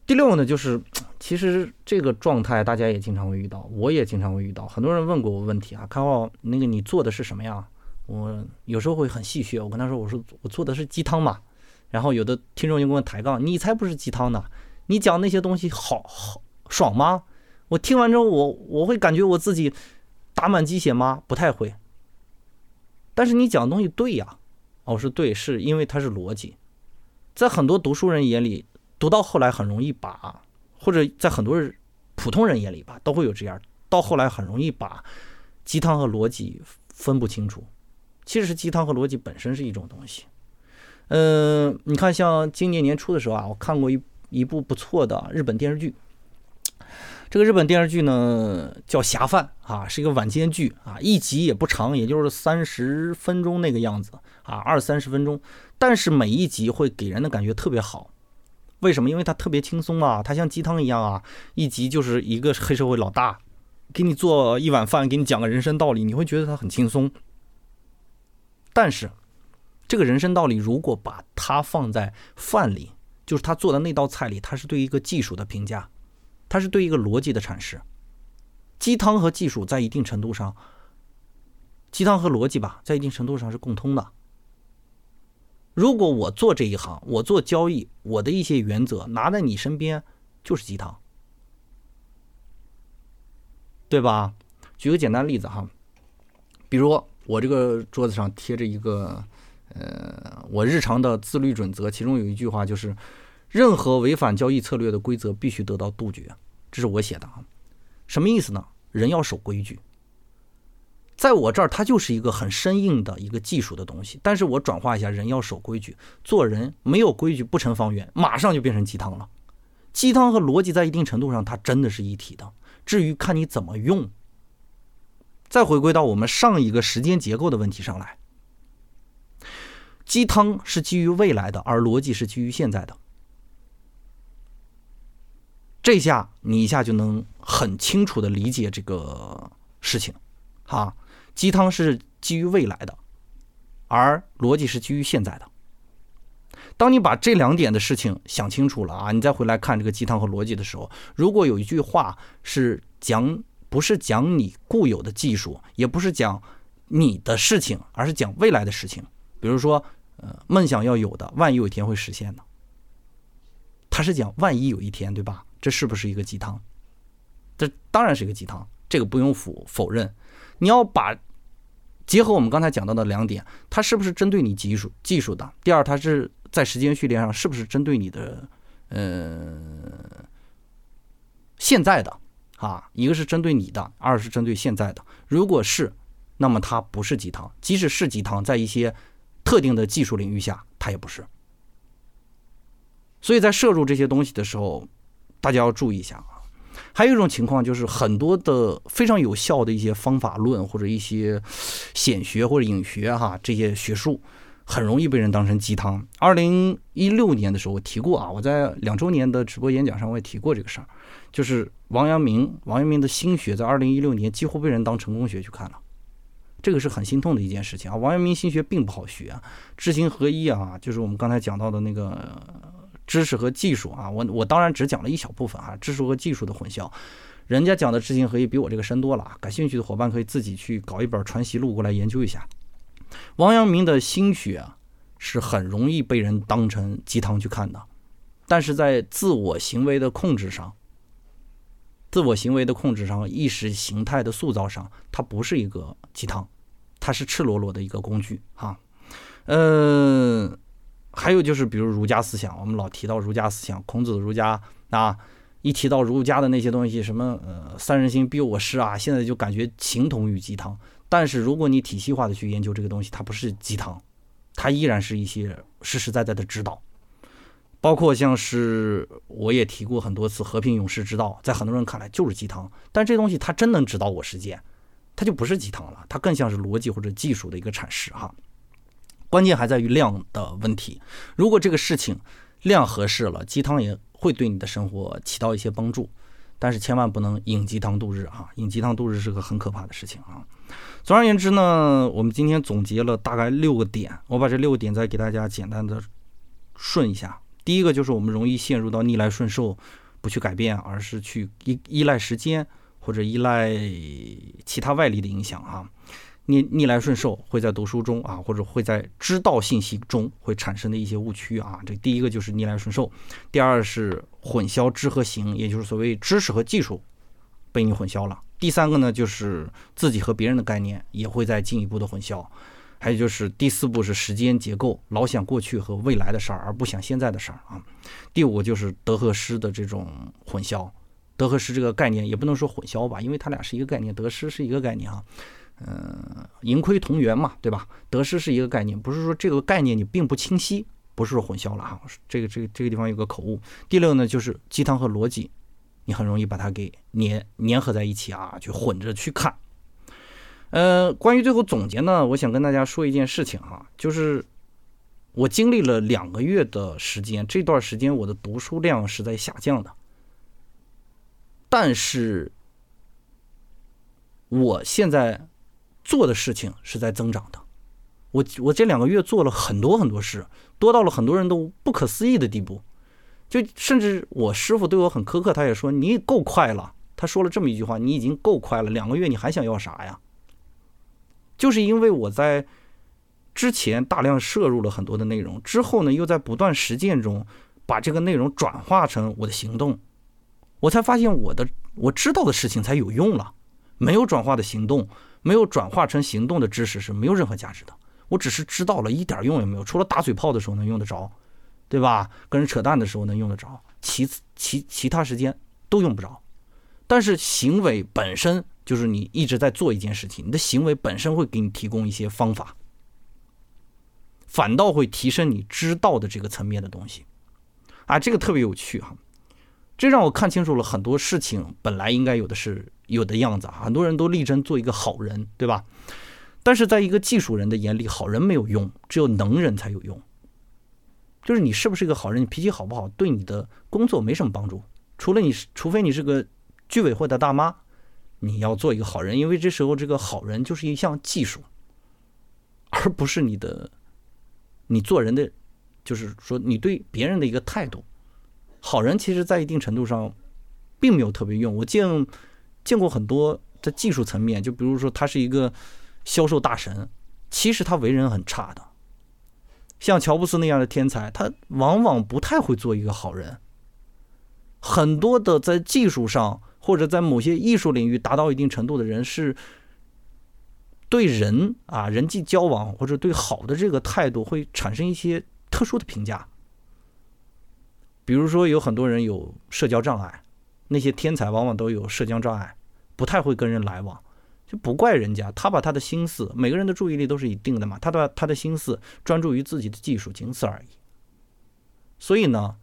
第六呢，就是 其实这个状态大家也经常会遇到，我也经常会遇到。很多人问过我问题啊，开浩，那个你做的是什么呀？我有时候会很戏谑，我跟他说，我说我做的是鸡汤嘛。然后有的听众就跟我抬杠，你才不是鸡汤呢，你讲那些东西好好爽吗？我听完之后，我我会感觉我自己打满鸡血吗？不太会。但是你讲的东西对呀，我说对，是因为它是逻辑，在很多读书人眼里。读到后来很容易把，或者在很多人普通人眼里吧，都会有这样。到后来很容易把鸡汤和逻辑分不清楚。其实鸡汤和逻辑本身是一种东西。嗯，你看，像今年年初的时候啊，我看过一一部不错的日本电视剧。这个日本电视剧呢叫《侠饭》啊，是一个晚间剧啊，一集也不长，也就是三十分钟那个样子啊，二三十分钟。但是每一集会给人的感觉特别好。为什么？因为它特别轻松啊，它像鸡汤一样啊，一集就是一个黑社会老大给你做一碗饭，给你讲个人生道理，你会觉得它很轻松。但是。这个人生道理，如果把它放在饭里，就是他做的那道菜里，他是对一个技术的评价，它是对一个逻辑的阐释。鸡汤和技术在一定程度上，鸡汤和逻辑吧，在一定程度上是共通的。如果我做这一行，我做交易，我的一些原则拿在你身边就是鸡汤，对吧？举个简单例子哈，比如我这个桌子上贴着一个。呃，我日常的自律准则，其中有一句话就是，任何违反交易策略的规则必须得到杜绝。这是我写的啊，什么意思呢？人要守规矩，在我这儿，它就是一个很生硬的一个技术的东西。但是我转化一下，人要守规矩，做人没有规矩不成方圆，马上就变成鸡汤了。鸡汤和逻辑在一定程度上，它真的是一体的。至于看你怎么用。再回归到我们上一个时间结构的问题上来。鸡汤是基于未来的，而逻辑是基于现在的。这下你一下就能很清楚的理解这个事情，哈，鸡汤是基于未来的，而逻辑是基于现在的。当你把这两点的事情想清楚了啊，你再回来看这个鸡汤和逻辑的时候，如果有一句话是讲不是讲你固有的技术，也不是讲你的事情，而是讲未来的事情，比如说。呃，梦想要有的，万一有一天会实现呢？他是讲万一有一天，对吧？这是不是一个鸡汤？这当然是一个鸡汤，这个不用否否认。你要把结合我们刚才讲到的两点，它是不是针对你技术技术的？第二，它是在时间序列上是不是针对你的呃现在的啊？一个是针对你的，二是针对现在的。如果是，那么它不是鸡汤。即使是鸡汤，在一些特定的技术领域下，它也不是。所以在摄入这些东西的时候，大家要注意一下啊。还有一种情况就是，很多的非常有效的一些方法论或者一些显学或者隐学哈，这些学术很容易被人当成鸡汤。二零一六年的时候我提过啊，我在两周年的直播演讲上我也提过这个事儿，就是王阳明，王阳明的心学在二零一六年几乎被人当成功学去看了。这个是很心痛的一件事情啊！王阳明心学并不好学啊，知行合一啊，就是我们刚才讲到的那个知识和技术啊。我我当然只讲了一小部分啊，知识和技术的混淆。人家讲的知行合一比我这个深多了啊！感兴趣的伙伴可以自己去搞一本《传习录》过来研究一下。王阳明的心学啊，是很容易被人当成鸡汤去看的，但是在自我行为的控制上。自我行为的控制上，意识形态的塑造上，它不是一个鸡汤，它是赤裸裸的一个工具哈。嗯，还有就是，比如儒家思想，我们老提到儒家思想，孔子的儒家啊，一提到儒家的那些东西，什么呃三人行必有我师啊，现在就感觉形同于鸡汤。但是如果你体系化的去研究这个东西，它不是鸡汤，它依然是一些实实在在的指导。包括像是我也提过很多次，和平勇士之道，在很多人看来就是鸡汤，但这东西它真能指导我实践，它就不是鸡汤了，它更像是逻辑或者技术的一个阐释哈。关键还在于量的问题，如果这个事情量合适了，鸡汤也会对你的生活起到一些帮助，但是千万不能饮鸡汤度日啊！饮鸡汤度日是个很可怕的事情啊。总而言之呢，我们今天总结了大概六个点，我把这六个点再给大家简单的顺一下。第一个就是我们容易陷入到逆来顺受，不去改变，而是去依依赖时间或者依赖其他外力的影响啊。逆逆来顺受会在读书中啊，或者会在知道信息中会产生的一些误区啊。这第一个就是逆来顺受，第二是混淆知和行，也就是所谓知识和技术被你混淆了。第三个呢，就是自己和别人的概念也会在进一步的混淆。还有就是第四步是时间结构，老想过去和未来的事儿，而不想现在的事儿啊。第五就是得和失的这种混淆，得和失这个概念也不能说混淆吧，因为它俩是一个概念，得失是一个概念啊。嗯，盈亏同源嘛，对吧？得失是一个概念，不是说这个概念你并不清晰，不是混淆了啊。这个这个这个地方有个口误。第六呢，就是鸡汤和逻辑，你很容易把它给粘粘合在一起啊，去混着去看。呃，关于最后总结呢，我想跟大家说一件事情哈，就是我经历了两个月的时间，这段时间我的读书量是在下降的，但是我现在。做的事情是在增长的，我我这两个月做了很多很多事，多到了很多人都不可思议的地步，就甚至我师傅对我很苛刻，他也说你够快了，他说了这么一句话，你已经够快了，两个月你还想要啥呀？就是因为我在之前大量摄入了很多的内容，之后呢又在不断实践中把这个内容转化成我的行动，我才发现我的我知道的事情才有用了，没有转化的行动。没有转化成行动的知识是没有任何价值的。我只是知道了一点用也没有，除了打嘴炮的时候能用得着，对吧？跟人扯淡的时候能用得着，其其其他时间都用不着。但是行为本身就是你一直在做一件事情，你的行为本身会给你提供一些方法，反倒会提升你知道的这个层面的东西。啊，这个特别有趣哈。这让我看清楚了很多事情本来应该有的是有的样子很多人都力争做一个好人，对吧？但是在一个技术人的眼里，好人没有用，只有能人才有用。就是你是不是一个好人，你脾气好不好，对你的工作没什么帮助。除了你，除非你是个居委会的大妈，你要做一个好人，因为这时候这个好人就是一项技术，而不是你的你做人的，就是说你对别人的一个态度。好人其实，在一定程度上，并没有特别用。我见见过很多在技术层面，就比如说他是一个销售大神，其实他为人很差的。像乔布斯那样的天才，他往往不太会做一个好人。很多的在技术上或者在某些艺术领域达到一定程度的人，是对人啊人际交往或者对好的这个态度会产生一些特殊的评价。比如说，有很多人有社交障碍，那些天才往往都有社交障碍，不太会跟人来往，就不怪人家。他把他的心思，每个人的注意力都是一定的嘛，他把他的心思专注于自己的技术，仅此而已。所以呢，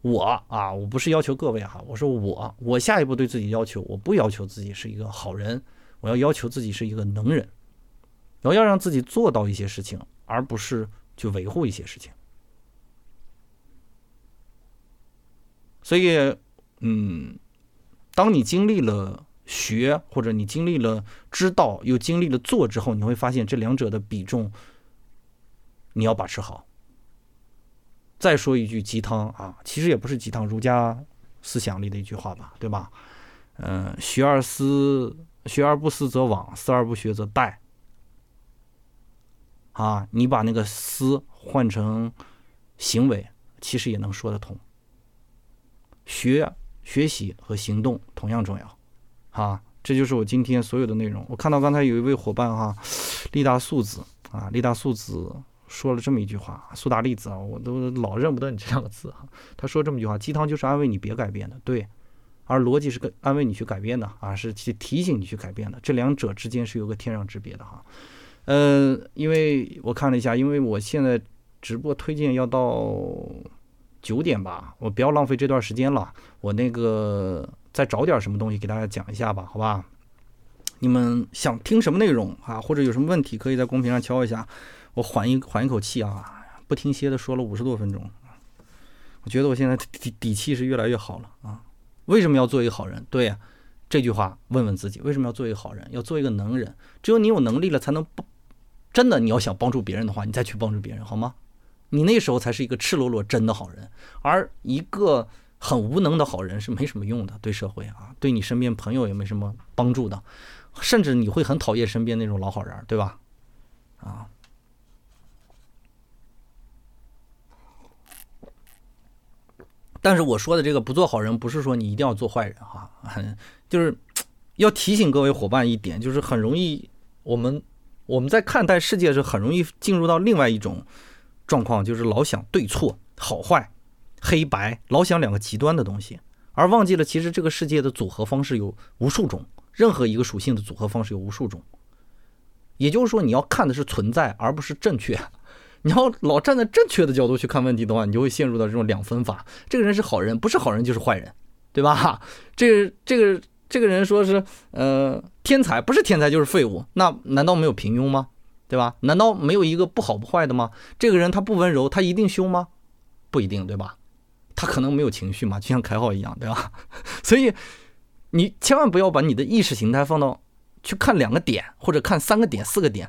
我啊，我不是要求各位哈，我说我，我下一步对自己要求，我不要求自己是一个好人，我要要求自己是一个能人，我要让自己做到一些事情，而不是去维护一些事情。所以，嗯，当你经历了学，或者你经历了知道，又经历了做之后，你会发现这两者的比重，你要把持好。再说一句鸡汤啊，其实也不是鸡汤，儒家思想里的一句话吧，对吧？嗯，学而思，学而不思则罔，思而不学则殆。啊，你把那个思换成行为，其实也能说得通。学、学习和行动同样重要，啊，这就是我今天所有的内容。我看到刚才有一位伙伴哈，利大素子啊，利大素子说了这么一句话，苏打栗子啊，我都老认不得你这两个字哈。他说这么一句话：鸡汤就是安慰你别改变的，对；而逻辑是个安慰你去改变的啊，是去提醒你去改变的。这两者之间是有个天壤之别的哈。呃，因为我看了一下，因为我现在直播推荐要到。九点吧，我不要浪费这段时间了。我那个再找点什么东西给大家讲一下吧，好吧？你们想听什么内容啊？或者有什么问题，可以在公屏上敲一下。我缓一缓一口气啊，不停歇的说了五十多分钟，我觉得我现在底底气是越来越好了啊。为什么要做一个好人？对呀，这句话问问自己，为什么要做一个好人？要做一个能人。只有你有能力了，才能帮。真的，你要想帮助别人的话，你再去帮助别人，好吗？你那时候才是一个赤裸裸真的好人，而一个很无能的好人是没什么用的，对社会啊，对你身边朋友也没什么帮助的，甚至你会很讨厌身边那种老好人，对吧？啊，但是我说的这个不做好人，不是说你一定要做坏人哈，就是要提醒各位伙伴一点，就是很容易我们我们在看待世界是很容易进入到另外一种。状况就是老想对错、好坏、黑白，老想两个极端的东西，而忘记了其实这个世界的组合方式有无数种，任何一个属性的组合方式有无数种。也就是说，你要看的是存在，而不是正确。你要老站在正确的角度去看问题的话，你就会陷入到这种两分法。这个人是好人，不是好人就是坏人，对吧？这这个这个人说是呃天才，不是天才就是废物，那难道没有平庸吗？对吧？难道没有一个不好不坏的吗？这个人他不温柔，他一定凶吗？不一定，对吧？他可能没有情绪嘛，就像凯浩一样，对吧？所以你千万不要把你的意识形态放到去看两个点或者看三个点、四个点，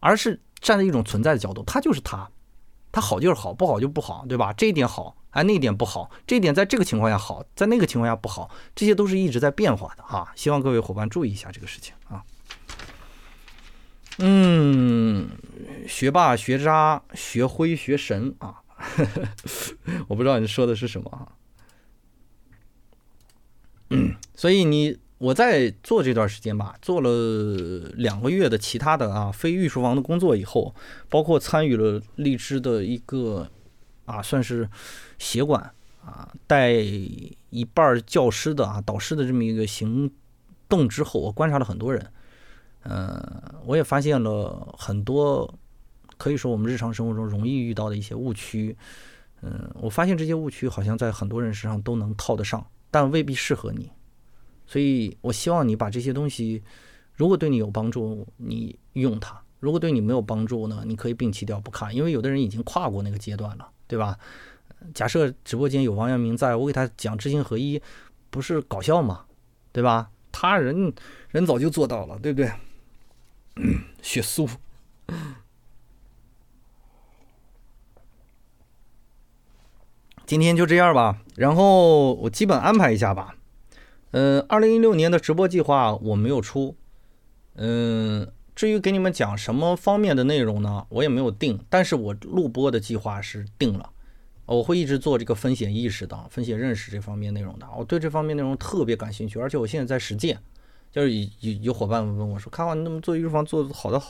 而是。站在一种存在的角度，他就是他，他好就是好，不好就不好，对吧？这一点好，哎，那一点不好，这一点在这个情况下好，在那个情况下不好，这些都是一直在变化的啊。希望各位伙伴注意一下这个事情啊。嗯，学霸、学渣、学灰、学神啊，呵 呵我不知道你说的是什么啊。嗯，所以你。我在做这段时间吧，做了两个月的其他的啊非预厨房的工作以后，包括参与了荔枝的一个啊算是协管啊带一半教师的啊导师的这么一个行动之后，我观察了很多人，嗯，我也发现了很多可以说我们日常生活中容易遇到的一些误区，嗯，我发现这些误区好像在很多人身上都能套得上，但未必适合你。所以，我希望你把这些东西，如果对你有帮助，你用它；如果对你没有帮助呢，你可以摒弃掉不看。因为有的人已经跨过那个阶段了，对吧？假设直播间有王阳明在，我给他讲知行合一，不是搞笑吗？对吧？他人人早就做到了，对不对？血素，今天就这样吧，然后我基本安排一下吧。嗯，二零一六年的直播计划我没有出。嗯，至于给你们讲什么方面的内容呢，我也没有定。但是我录播的计划是定了，我会一直做这个风险意识的、风险认识这方面内容的。我对这方面内容特别感兴趣，而且我现在在实践。就是有有伙伴问我说：“看好你怎么做预防做好的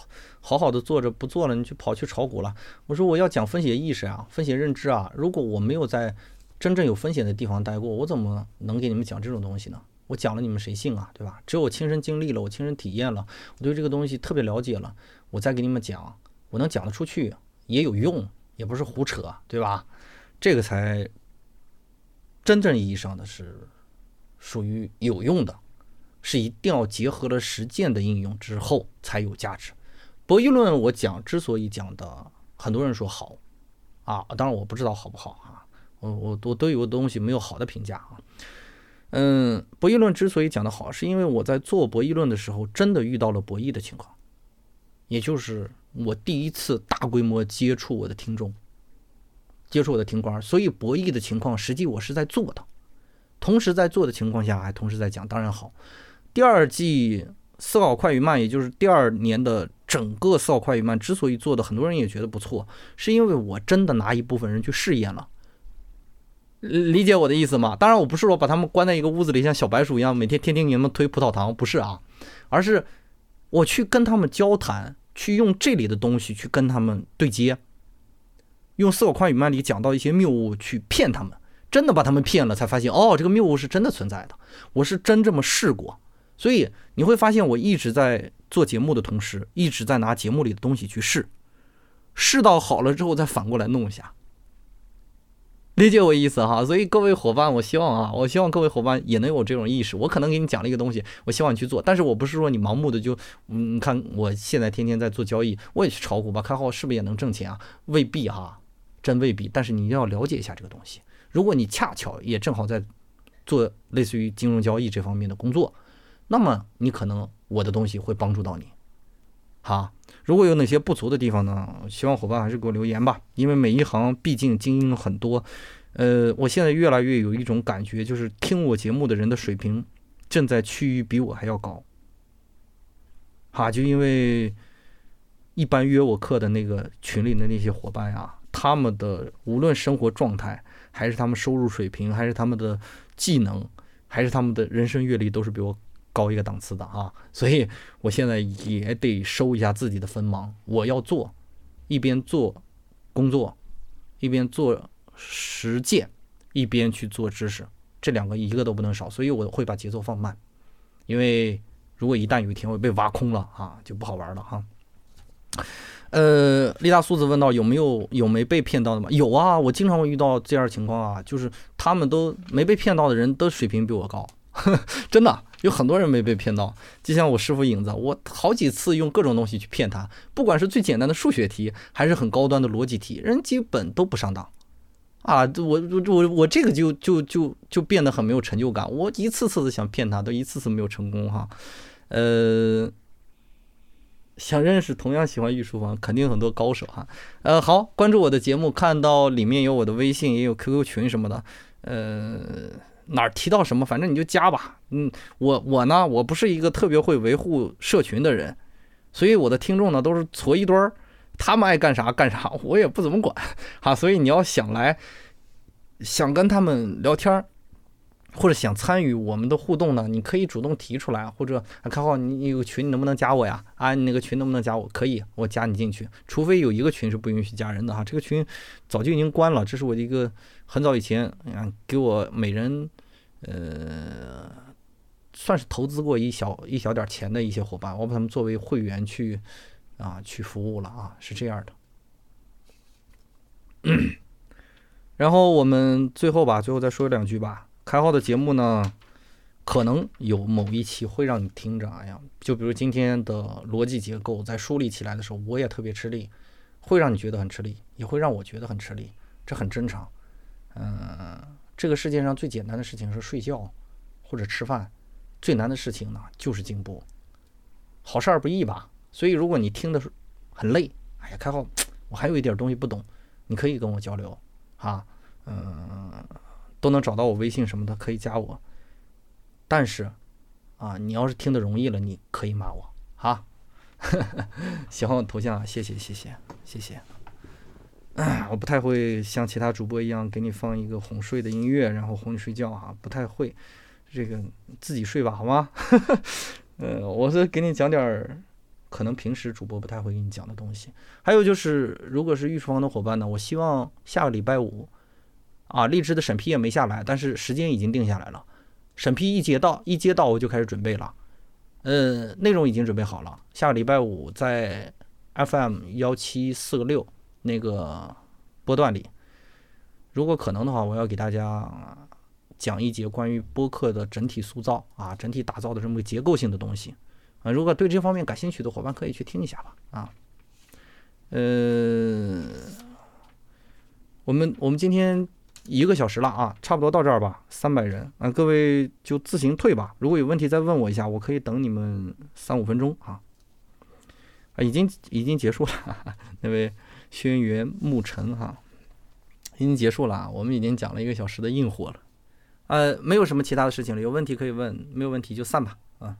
好好的做着不做了，你去跑去炒股了？”我说：“我要讲风险意识啊，风险认知啊。如果我没有在真正有风险的地方待过，我怎么能给你们讲这种东西呢？”我讲了，你们谁信啊？对吧？只有我亲身经历了，我亲身体验了，我对这个东西特别了解了，我再给你们讲，我能讲得出去，也有用，也不是胡扯，对吧？这个才真正意义上的是属于有用的，是一定要结合了实践的应用之后才有价值。博弈论我讲之所以讲的，很多人说好啊，当然我不知道好不好啊，我我我对有东西没有好的评价啊。嗯，博弈论之所以讲的好，是因为我在做博弈论的时候，真的遇到了博弈的情况，也就是我第一次大规模接触我的听众，接触我的听官，所以博弈的情况，实际我是在做的，同时在做的情况下，还同时在讲，当然好。第二季思考快与慢，也就是第二年的整个思考快与慢，之所以做的很多人也觉得不错，是因为我真的拿一部分人去试验了。理解我的意思吗？当然，我不是说把他们关在一个屋子里，像小白鼠一样，每天天天给他们推葡萄糖，不是啊，而是我去跟他们交谈，去用这里的东西去跟他们对接，用思考快与慢里讲到一些谬误去骗他们，真的把他们骗了，才发现哦，这个谬误是真的存在的，我是真这么试过，所以你会发现我一直在做节目的同时，一直在拿节目里的东西去试，试到好了之后再反过来弄一下。理解我意思哈，所以各位伙伴，我希望啊，我希望各位伙伴也能有这种意识。我可能给你讲了一个东西，我希望你去做，但是我不是说你盲目的就，嗯，你看我现在天天在做交易，我也去炒股吧，看好是不是也能挣钱啊？未必哈，真未必。但是你要了解一下这个东西。如果你恰巧也正好在做类似于金融交易这方面的工作，那么你可能我的东西会帮助到你。好，如果有哪些不足的地方呢？希望伙伴还是给我留言吧，因为每一行毕竟精英很多。呃，我现在越来越有一种感觉，就是听我节目的人的水平正在趋于比我还要高。哈，就因为一般约我课的那个群里的那些伙伴啊，他们的无论生活状态，还是他们收入水平，还是他们的技能，还是他们的人生阅历，都是比我。高一个档次的啊，所以我现在也得收一下自己的锋芒。我要做，一边做工作，一边做实践，一边去做知识，这两个一个都不能少，所以我会把节奏放慢，因为如果一旦有一天我被挖空了啊，就不好玩了哈。呃，丽大苏子问到有没有有没被骗到的吗？有啊，我经常会遇到这样情况啊，就是他们都没被骗到的人都水平比我高呵，真的有很多人没被骗到。就像我师傅影子，我好几次用各种东西去骗他，不管是最简单的数学题，还是很高端的逻辑题，人基本都不上当。啊，我我我我这个就就就就变得很没有成就感。我一次次的想骗他，都一次次没有成功哈。呃。想认识同样喜欢御书房，肯定很多高手哈。呃，好，关注我的节目，看到里面有我的微信，也有 QQ 群什么的。呃，哪儿提到什么，反正你就加吧。嗯，我我呢，我不是一个特别会维护社群的人，所以我的听众呢都是搓一堆儿，他们爱干啥干啥，我也不怎么管 哈。所以你要想来，想跟他们聊天儿。或者想参与我们的互动呢？你可以主动提出来，或者看好，你你有群，你能不能加我呀？啊，你那个群能不能加我？可以，我加你进去。除非有一个群是不允许加人的哈，这个群早就已经关了。这是我的一个很早以前啊，给我每人呃算是投资过一小一小点钱的一些伙伴，我把他们作为会员去啊去服务了啊，是这样的。然后我们最后吧，最后再说两句吧。开号的节目呢，可能有某一期会让你听着，哎呀，就比如今天的逻辑结构在梳理起来的时候，我也特别吃力，会让你觉得很吃力，也会让我觉得很吃力，这很正常。嗯，这个世界上最简单的事情是睡觉或者吃饭，最难的事情呢就是进步。好事儿不易吧？所以如果你听的很累，哎呀，开号，我还有一点东西不懂，你可以跟我交流，啊，嗯。都能找到我微信什么的，可以加我。但是，啊，你要是听得容易了，你可以骂我哈。喜欢我头像谢，谢谢谢谢谢我不太会像其他主播一样给你放一个哄睡的音乐，然后哄你睡觉啊，不太会。这个自己睡吧，好吗？呃，我是给你讲点儿可能平时主播不太会给你讲的东西。还有就是，如果是御厨房的伙伴呢，我希望下个礼拜五。啊，荔枝的审批也没下来，但是时间已经定下来了。审批一接到，一接到我就开始准备了。呃，内容已经准备好了，下个礼拜五在 FM 幺七四个六那个波段里，如果可能的话，我要给大家讲一节关于播客的整体塑造啊，整体打造的这么个结构性的东西啊。如果对这方面感兴趣的伙伴，可以去听一下吧。啊，呃，我们我们今天。一个小时了啊，差不多到这儿吧。三百人啊，各位就自行退吧。如果有问题再问我一下，我可以等你们三五分钟啊。啊，已经已经结束了，那位轩辕沐尘哈，已经结束了啊。我们已经讲了一个小时的硬货了，呃，没有什么其他的事情了。有问题可以问，没有问题就散吧啊。